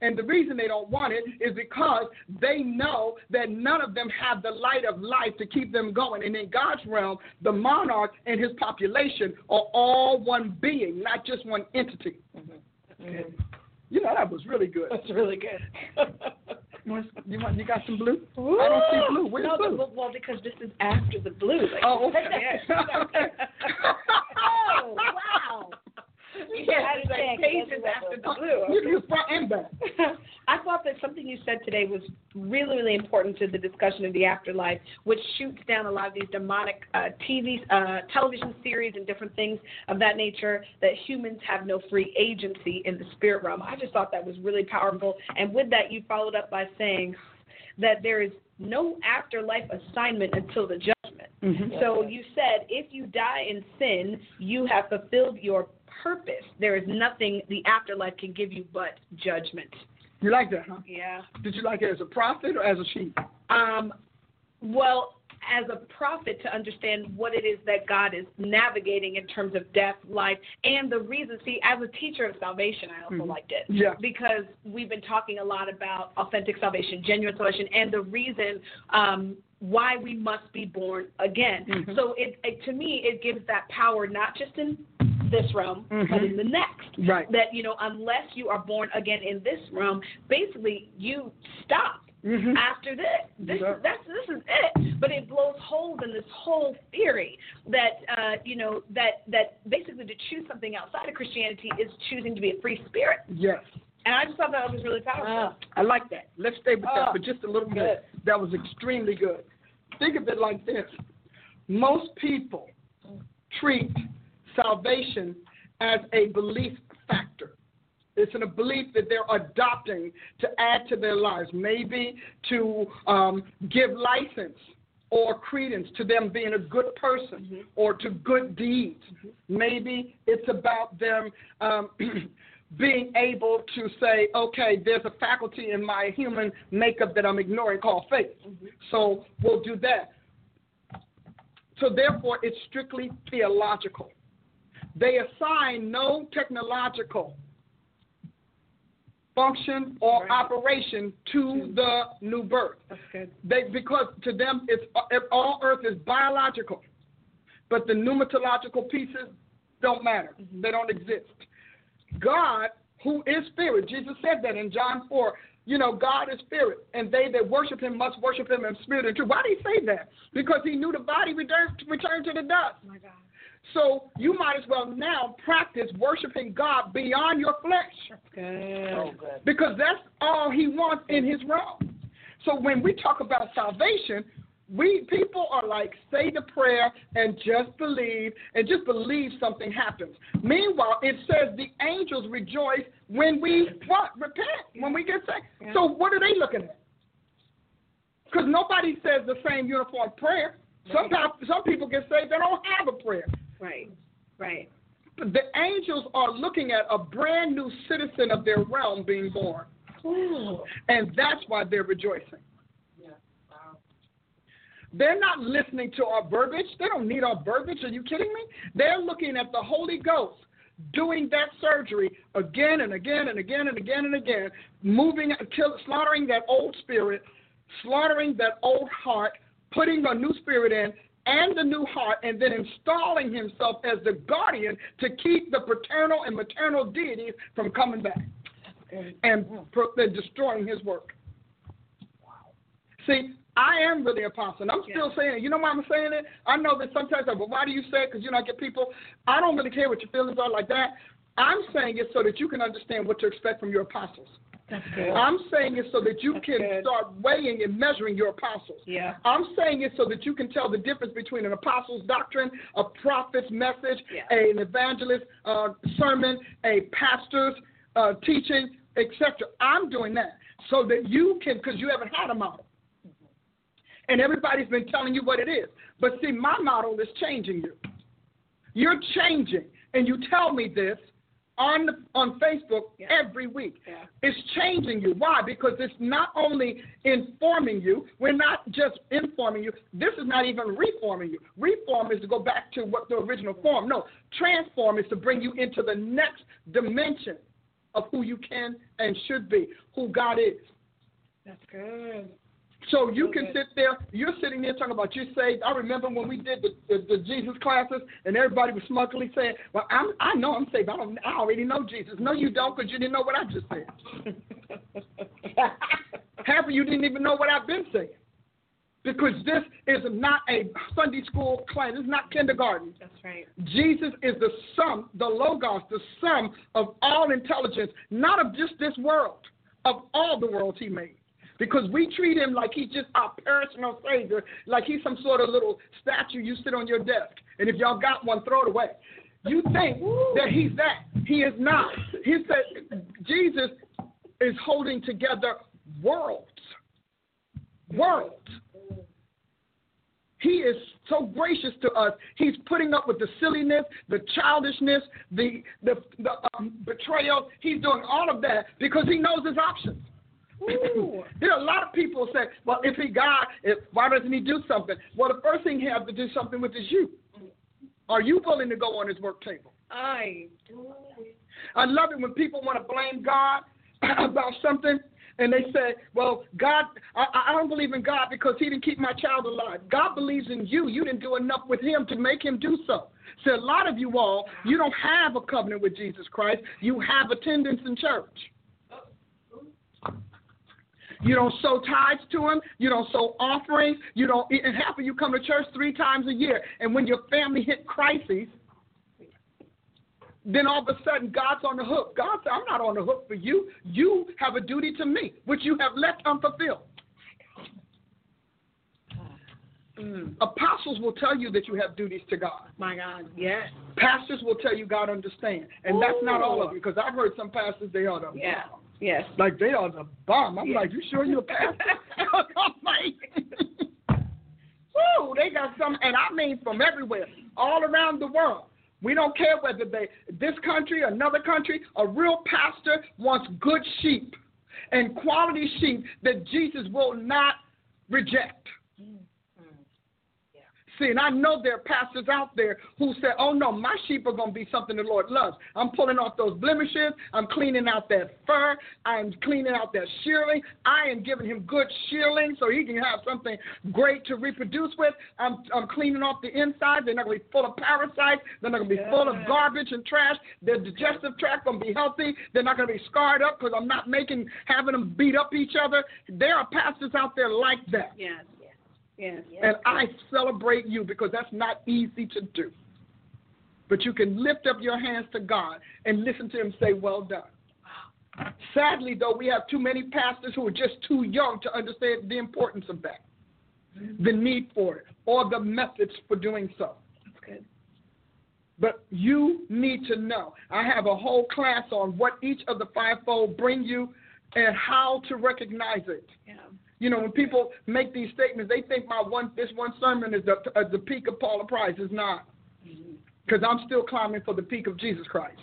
And the reason they don't want it is because they know that none of them have the light of life to keep them going. And in God's realm, the monarch and his population are all one being, not just one entity. Mm-hmm. You know, that was really good. That's really good. You want, you, want, you got some blue? I don't see blue. Where's no, blue? The, well, because this is after the blue. Like, Oh, okay. Oh, wow. You get like pages after the blue. You you front and back. I thought that something you said today was really, really important to the discussion of the afterlife, which shoots down a lot of these demonic uh, TV, uh, television series, and different things of that nature. That humans have no free agency in the spirit realm. I just thought that was really powerful. And with that, you followed up by saying that there is no afterlife assignment until the judgment. Mm-hmm. So you said if you die in sin, you have fulfilled your purpose. There is nothing the afterlife can give you but judgment. You like that, huh? Yeah. Did you like it as a prophet or as a sheep? Um, well, as a prophet, to understand what it is that God is navigating in terms of death, life, and the reason. See, as a teacher of salvation, I also Mhm. liked it. Yeah. Because we've been talking a lot about authentic salvation, genuine salvation, and the reason um, why we must be born again. Mhm. So it, it to me, it gives that power not just in this realm, but Mhm. in the next Right. that you know unless you are born again in this realm basically you stop Mm-hmm. after this this Yeah. is that's this is it but it blows holes in this whole theory that uh you know that that basically to choose something outside of christianity is choosing to be a free spirit Yes. and i just thought that was really powerful Ah. I like that. Let's stay with that Oh, for just a little bit. That was extremely good. Think of it like this most people treat salvation as a belief factor. It's in a belief that they're adopting to add to their lives, maybe to um, give license or credence to them being a good person or to good deeds. Maybe it's about them um, being able to say, okay, there's a faculty in my human makeup that I'm ignoring called faith. So we'll do that. So therefore, it's strictly theological. They assign no technological function or Right. operation to the new birth. They because to them it's all earth is biological, but the pneumatological pieces don't matter. Mm-hmm. They don't exist. God, who is spirit, Jesus said that in John four. You know, God is spirit, and they that worship Him must worship Him in spirit and truth. Why did He say that? Because He knew the body returned returned to the dust. oh my god So you might as well now practice worshiping God beyond your flesh good because that's all he wants in his realm. So when we talk about salvation, we people are like say the prayer and just believe and just believe something happens. Meanwhile, it says the angels rejoice when we what repent when we get saved. So what are they looking at? Because nobody says the same uniform prayer. Sometimes some people get saved they don't have a prayer. Right right The angels are looking at a brand new citizen of their realm being born. And that's why they're rejoicing. They're not listening to our verbiage. They don't need our verbiage. Are you kidding me? They're looking at the Holy Ghost doing that surgery again and again and again and again and again, moving, kill, slaughtering that old spirit, slaughtering that old heart, putting a new spirit in, and the new heart, and then installing himself as the guardian to keep the paternal and maternal deities from coming back and mm-hmm. and destroying his work. See, I am really apostle. And I'm still saying it. You know why I'm saying it? I know that sometimes, like, well, why do you say it? Because you know, I get people. I don't really care what your feelings are like that. I'm saying it so that you can understand what to expect from your apostles. I'm saying it so that you That's can good. start weighing and measuring your apostles. yeah I'm saying it so that you can tell the difference between an apostle's doctrine, a prophet's message, Yeah. an evangelist's uh, sermon, a pastor's uh, teaching, etc. I'm doing that so that you can, because you haven't had a model. And everybody's been telling you what it is. But see, my model is changing you. You're changing. And you tell me this on the, on Facebook Yeah. every week. Yeah. It's changing you. Why? Because it's not only informing you, we're not just informing you, this is not even reforming you. Reform is to go back to what the original form. No, transform is to bring you into the next dimension of who you can and should be, who God is. That's good. So you can sit there, you're sitting there talking about you're saved. I remember when we did the, the, the Jesus classes and everybody was smugly saying, Well, I'm, I know I'm saved. I, don't, I already know Jesus. No, you don't because you didn't know what I just said. Half of you didn't even know what I've been saying. Because this is not a Sunday school class. This is not kindergarten. That's right. Jesus is the sum, the logos, the sum of all intelligence, not of just this world, of all the worlds he made. Because we treat him like he's just our personal savior, like he's some sort of little statue you sit on your desk. And if y'all got one, throw it away. You think that he's that. He is not. He said Jesus is holding together worlds. Worlds. He is so gracious to us. He's putting up with the silliness, the childishness, the the, the um, betrayal. He's doing all of that because he knows his options. There are a lot of people say, "Well, if he God, if, why doesn't he do something?" Well, the first thing he has to do something with is you. Are you willing to go on his work table? I do. I love it when people want to blame God about something and they say, well, God, I, I don't believe in God because he didn't keep my child alive. God believes in you. You didn't do enough with him to make him do so. So a lot of you all, you don't have a covenant with Jesus Christ. You have attendance in church. You don't sow tithes to him. You don't sow offerings. You don't, and half of you come to church three times a year. And when your family hit crises, then all of a sudden God's on the hook. God said, I'm not on the hook for you. You have a duty to me, which you have left unfulfilled. mm, Apostles will tell you that you have duties to God. my God. Yes. Pastors will tell you God understands. And that's not all of you, because I've heard some pastors, they are Yeah. Yes. Like they are the bomb. I'm Yeah. like, you sure you're a pastor? I'm like, they got some, and I mean from everywhere, all around the world. We don't care whether they, this country, another country, a real pastor wants good sheep and quality sheep that Jesus will not reject. See, and I know there are pastors out there who say, oh no, my sheep are going to be something the Lord loves. I'm pulling off those blemishes. I'm cleaning out that fur. I'm cleaning out that shearling. I am giving him good shearling so he can have something great to reproduce with. I'm, I'm cleaning off the inside. They're not going to be full of parasites. They're not going to be full of garbage and trash. Their digestive tract going to be healthy. They're not going to be scarred up because I'm not making, having them beat up each other. There are pastors out there like that. Yes. Yes. And I celebrate you because that's not easy to do. But you can lift up your hands to God and listen to Him say, Well done. Sadly, though, we have too many pastors who are just too young to understand the importance of that, mm-hmm. the need for it, or the methods for doing so. That's good. But you need to know. I have a whole class on what each of the fivefold bring you and how to recognize it. Yeah. You know, when people make these statements, they think my one this one sermon is the uh, the peak of Paula Price. It's not, because I'm still climbing for the peak of Jesus Christ,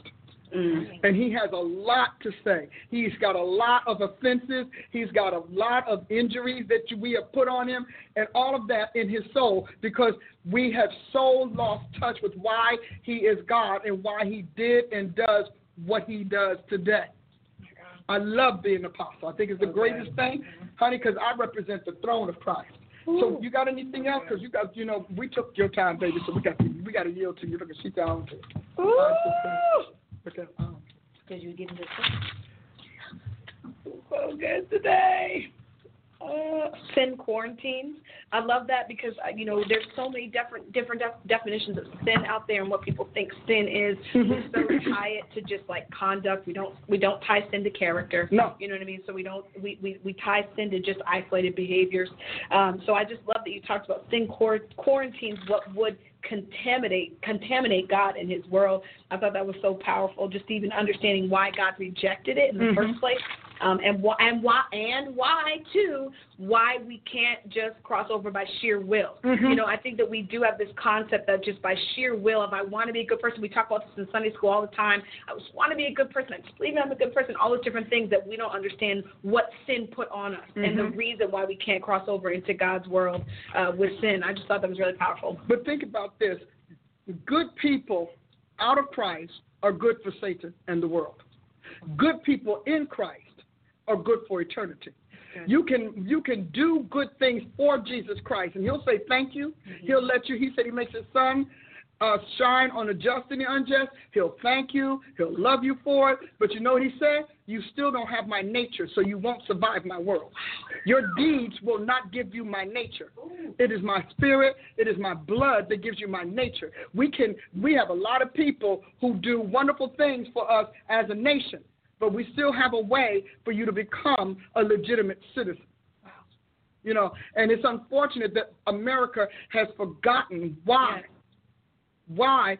Mm. and he has a lot to say. He's got a lot of offenses. He's got a lot of injuries that we have put on him, and all of that in his soul because we have so lost touch with why he is God and why he did and does what he does today. I love being an apostle. I think it's the greatest thing, honey, because I represent the throne of Christ. So you got anything else? Because you got, you know, we took your time, baby. So we got, to, we got to yield to you. Look at she's down. Look at, um, Because you give this. so good today. Uh, sin quarantines. I love that because uh, you know there's so many different different def- definitions of sin out there and what people think sin is. We so tie it to just like conduct. We don't we don't tie sin to character. No. You know what I mean? So we don't we we, we tie sin to just isolated behaviors. Um, so I just love that you talked about sin quar- quarantines. What would contaminate contaminate God in His world? I thought that was so powerful. Just even understanding why God rejected it in the first place um, and why and why and why too why we can't just cross over by sheer will. You know, I think that we do have this concept that just by sheer will, if I want to be a good person, we talk about this in Sunday school all the time. I just want to be a good person. I just believe I'm a good person. All those different things that we don't understand what sin put on us and the reason why we can't cross over into God's world uh, with sin. I just thought that was really powerful. but think about this: good people out of Christ are good for Satan and the world. Good people in Christ are good for eternity. You can you can do good things for Jesus Christ, and He'll say thank you. Mm-hmm. He'll let you. He said He makes His sun uh, shine on the just and the unjust. He'll thank you. He'll love you for it. But you know what He said? You still don't have my nature, so you won't survive my world. Your deeds will not give you my nature. It is my spirit. It is my blood that gives you my nature. We can. We have a lot of people who do wonderful things for us as a nation but we still have a way for you to become a legitimate citizen. You know, and it's unfortunate that America has forgotten why, why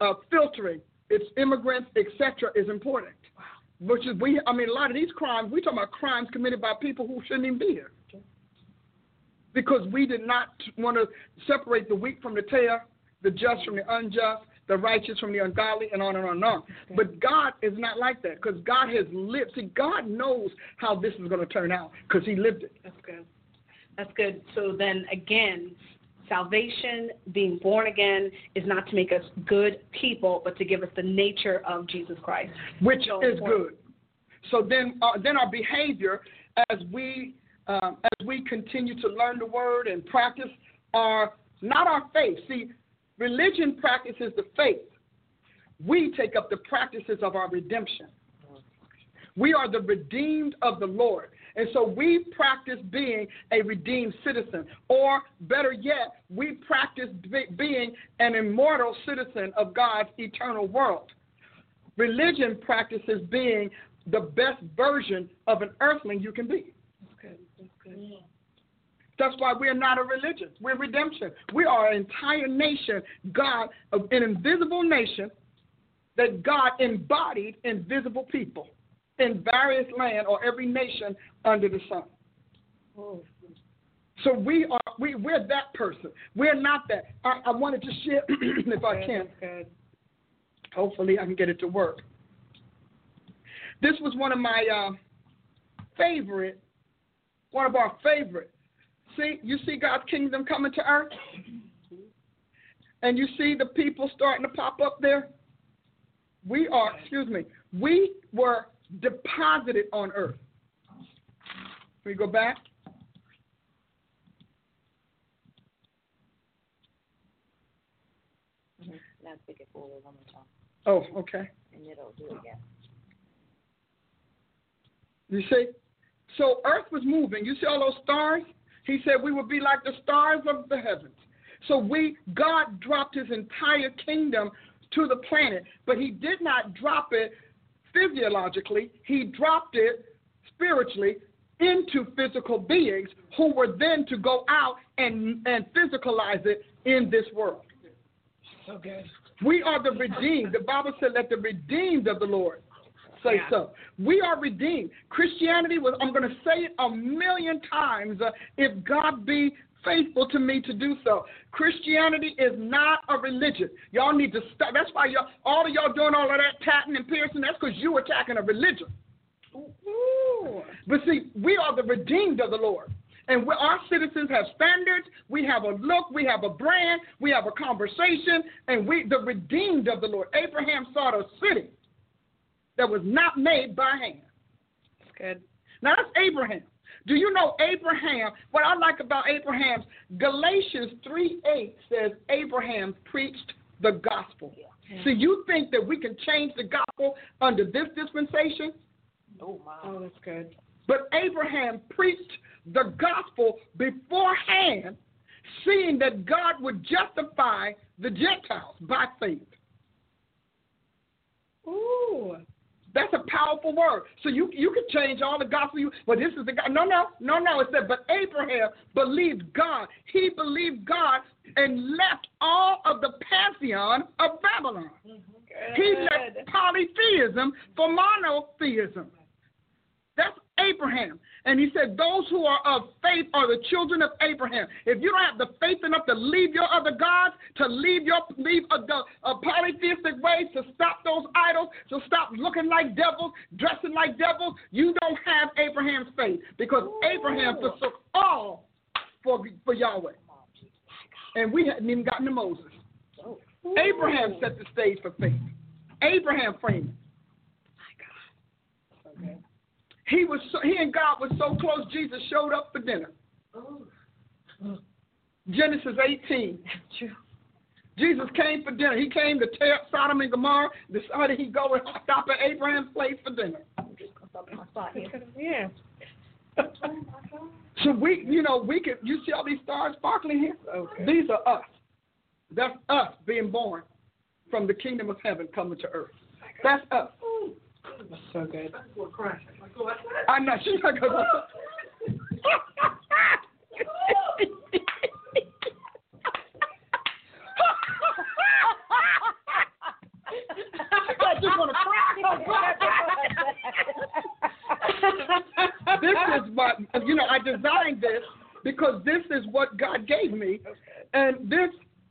uh, filtering its immigrants, etc., is important. Which is we, I mean, a lot of these crimes we talking about crimes committed by people who shouldn't even be here, because we did not want to separate the weak from the tare, the just from the unjust, the righteous from the ungodly, and on and on and on. But God is not like that because God has lived. See, God knows how this is going to turn out because He lived it. That's good. That's good. So then again, salvation, being born again, is not to make us good people, but to give us the nature of Jesus Christ, which So is important. good. So then, uh, then our behavior as we um, as we continue to learn the Word and practice our not our faith. See, religion practices the faith. We take up the practices of our redemption. We are the redeemed of the Lord. And so we practice being a redeemed citizen. Or better yet, we practice be- being an immortal citizen of God's eternal world. Religion practices being the best version of an earthling you can be. That's good. That's why we're not a religion. We're redemption. We are an entire nation, God, an invisible nation that God embodied invisible people in various land or every nation under the sun. So we are we we're that person. We're not that. I, I wanted to share if I can. Good. Hopefully I can get it to work. This was one of my uh, favorite, one of our favorite. See, you see God's kingdom coming to earth? And you see the people starting to pop up there? We are, excuse me, we were deposited on earth. Can we go back? Now pick it forward one more time, Oh, okay. and it'll do it again. You see? So earth was moving. You see all those stars? He said we would be like the stars of the heavens. So we God dropped his entire kingdom to the planet, but he did not drop it physiologically. He dropped it spiritually into physical beings who were then to go out and and physicalize it in this world. So good. We are the redeemed. The Bible said, let the redeemed of the Lord say Yeah. so. We are redeemed. Christianity was, I'm going to say it a million times uh, if God be faithful to me to do so. Christianity is not a religion. Y'all need to stop. That's why y'all, all of y'all doing all of that tatting and piercing, that's because you attacking a religion. But see, we are the redeemed of the Lord. And we, our citizens have standards. We have a look. We have a brand. We have a conversation. And we, the redeemed of the Lord. Abraham saw the city that was not made by hand. That's good. Now that's Abraham. Do you know Abraham? What I like about Abraham's Galatians 3 8 says Abraham preached the gospel. Yeah. So you think that we can change the gospel under this dispensation? Oh my. Oh, that's good. But Abraham preached the gospel beforehand, seeing that God would justify the Gentiles by faith. Ooh. That's a powerful word. So you you can change all the gospel. You, well, this is the God. No, no, no, no. It said, but Abraham believed God. He believed God and left all of the pantheon of Babylon. Mm-hmm. He left polytheism for monotheism. Abraham. And he said, Those who are of faith are the children of Abraham. If you don't have the faith enough to leave your other gods, to leave your leave a, a polytheistic ways, to stop those idols, to stop looking like devils, dressing like devils, you don't have Abraham's faith. Because Abraham forsook all for, for Yahweh. And we hadn't even gotten to Moses. Abraham set the stage for faith. Abraham framed it. He was so, he and God was so close. Jesus showed up for dinner. Genesis 18. Jesus came for dinner. He came to tear up Sodom and Gomorrah. Decided he'd go and stop at Abraham's place for dinner. Yeah. So we, you know, we could. You see all these stars sparkling here? Okay. These are us. That's us being born from the kingdom of heaven coming to earth. That's us. That's so good. I know she's not gonna. I just want to this is what you know. I designed this because this is what God gave me, and this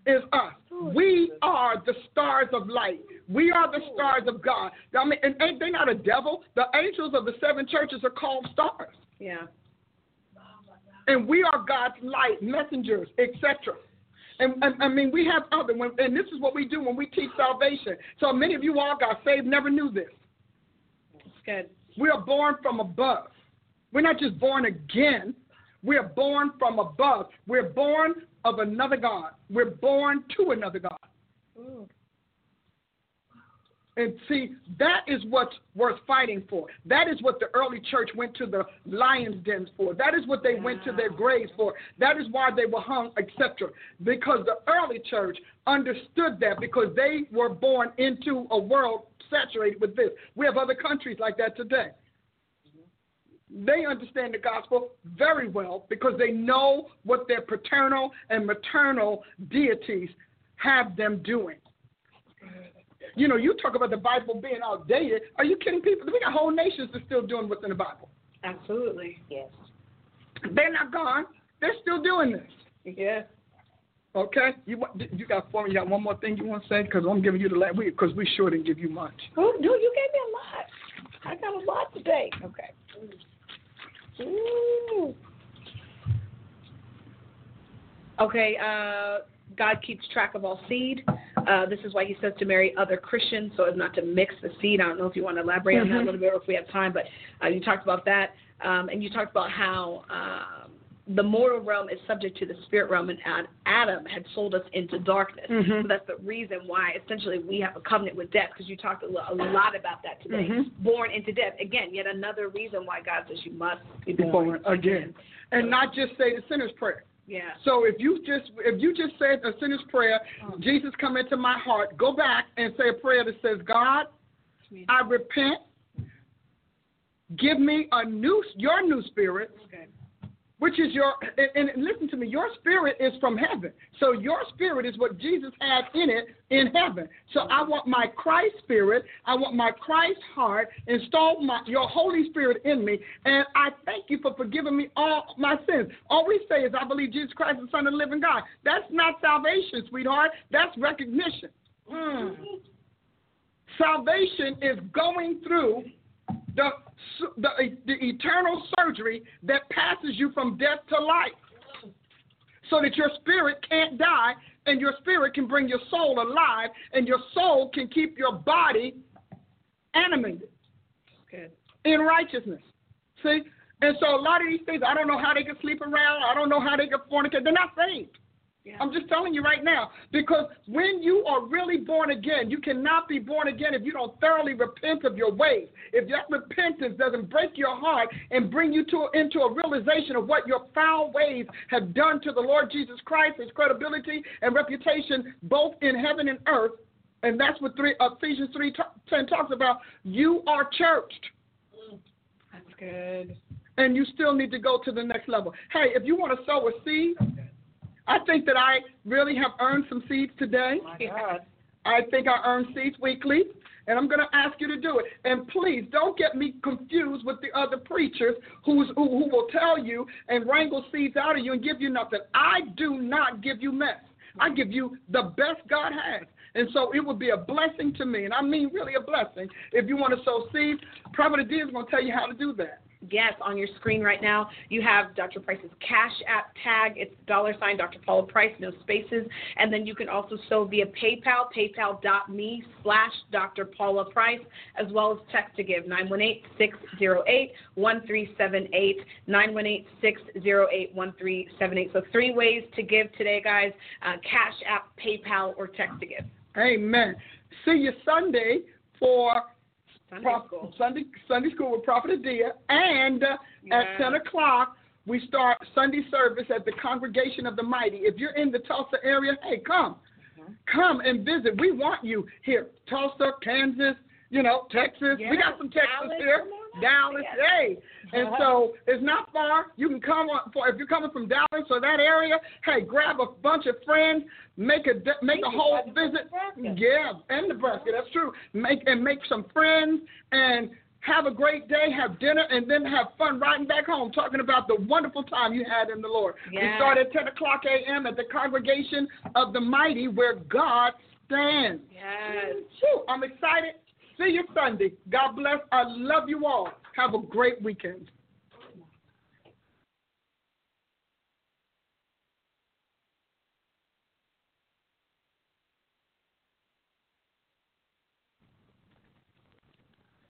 is us. We are the stars of light. We are the stars of God. I mean, and ain't they not a devil? The angels of the seven churches are called stars, Yeah. and we are God's light messengers, etc. And, and I mean, we have other, when, and this is what we do when we teach salvation. So many of you all got saved, never knew this. Good. We are born from above. We're not just born again. We are born from above. We're born of another God. We're born to another God. Mm. And see, that is what's worth fighting for. That is what the early church went to the lion's dens for. That is what they went to their graves for. That is why they were hung, etc. Because the early church understood that because they were born into a world saturated with this. We have other countries like that today. They understand the gospel very well because they know what their paternal and maternal deities have them doing. You know, you talk about the Bible being outdated. Are you kidding people? We got whole nations that's still doing what's in the Bible. Absolutely. Yes. They're not gone. They're still doing this. Yeah. Okay, you you got for me? You got one more thing you want to say? Because I'm giving you the last week because we sure didn't give you much. Oh, no, you gave me a lot. I got a lot today. Okay. Ooh. Okay, uh, God keeps track of all seed. Uh, this is why he says to marry other Christians so as not to mix the seed. I don't know if you want to elaborate on that a little bit or if we have time, but uh, you talked about that. Um, and you talked about how um, the mortal realm is subject to the spirit realm, and Adam had sold us into darkness. So mm-hmm. that's the reason why essentially we have a covenant with death, because you talked a, lo- a lot about that today. Mm-hmm. Born into death. Again, yet another reason why God says you must be born, Born again, and not just say the sinner's prayer. Yeah. So if you just if you just said a sinner's prayer, oh. Jesus come into my heart, go back and say a prayer that says, God, I repent. Give me a new your new spirit, Okay. Which is your and, and listen to me, your spirit is from heaven. So your spirit is what Jesus had in it in heaven. So I want my Christ spirit, I want my Christ heart, install my your Holy Spirit in me, and I thank you for forgiving me all my sins. All we say is I believe Jesus Christ is the Son of the living God. That's not salvation, sweetheart. That's recognition. Mm. Salvation is going through the, the, the eternal surgery that passes you from death to life so that your spirit can't die and your spirit can bring your soul alive and your soul can keep your body animated Good. in righteousness. See? And so a lot of these things, I don't know how they can sleep around. I don't know how they can fornicate. They're not saved. Yeah. I'm just telling you right now. Because when you are really born again, you cannot be born again if you don't thoroughly repent of your ways. If that repentance doesn't break your heart and bring you to into a realization of what your foul ways have done to the Lord Jesus Christ, his credibility and reputation, both in heaven and earth, and that's what three, Ephesians 3 10 talks about. You are churched mm, That's good. and you still need to go to the next level. Hey, if you want to sow a seed, I think that I really have earned some seeds today. God. I think I earn seeds weekly, and I'm going to ask you to do it. And please don't get me confused with the other preachers who's, who, who will tell you and wrangle seeds out of you and give you nothing. I do not give you mess. I give you the best God has. And so it would be a blessing to me, and I mean really a blessing. If you want to sow seeds, Prophet D is going to tell you how to do that. Yes, on your screen right now, you have Dr. Price's Cash App tag. It's dollar sign Dr. Paula Price, no spaces. And then you can also sow via PayPal, paypal.me slash Dr. Paula Price, as well as text to give, 918-608-1378, 918-608-1378. So three ways to give today, guys, uh, Cash App, PayPal, or text to give. Amen. See you Sunday for Sunday school. Sunday Sunday school with Prophet Adia, and uh, Yes. at ten o'clock we start Sunday service at the Congregation of the Mighty. If you're in the Tulsa area, hey, come, Mm-hmm. come and visit. We want you here, Tulsa, Kansas, you know, Texas. We got some Texas Dallas, here, come on out. Dallas, Yes. hey, and so it's not far. You can come on for if you're coming from Dallas or that area. Hey, grab a bunch of friends, make a make a whole visit. Yeah, and Nebraska. That's true. Make and make some friends and have a great day. Have dinner and then have fun riding back home, talking about the wonderful time you had in the Lord. We start at 10 o'clock a.m. at the Congregation of the Mighty, where God stands. Yes. Whew, I'm excited. See you Sunday. God bless. I love you all. Have a great weekend.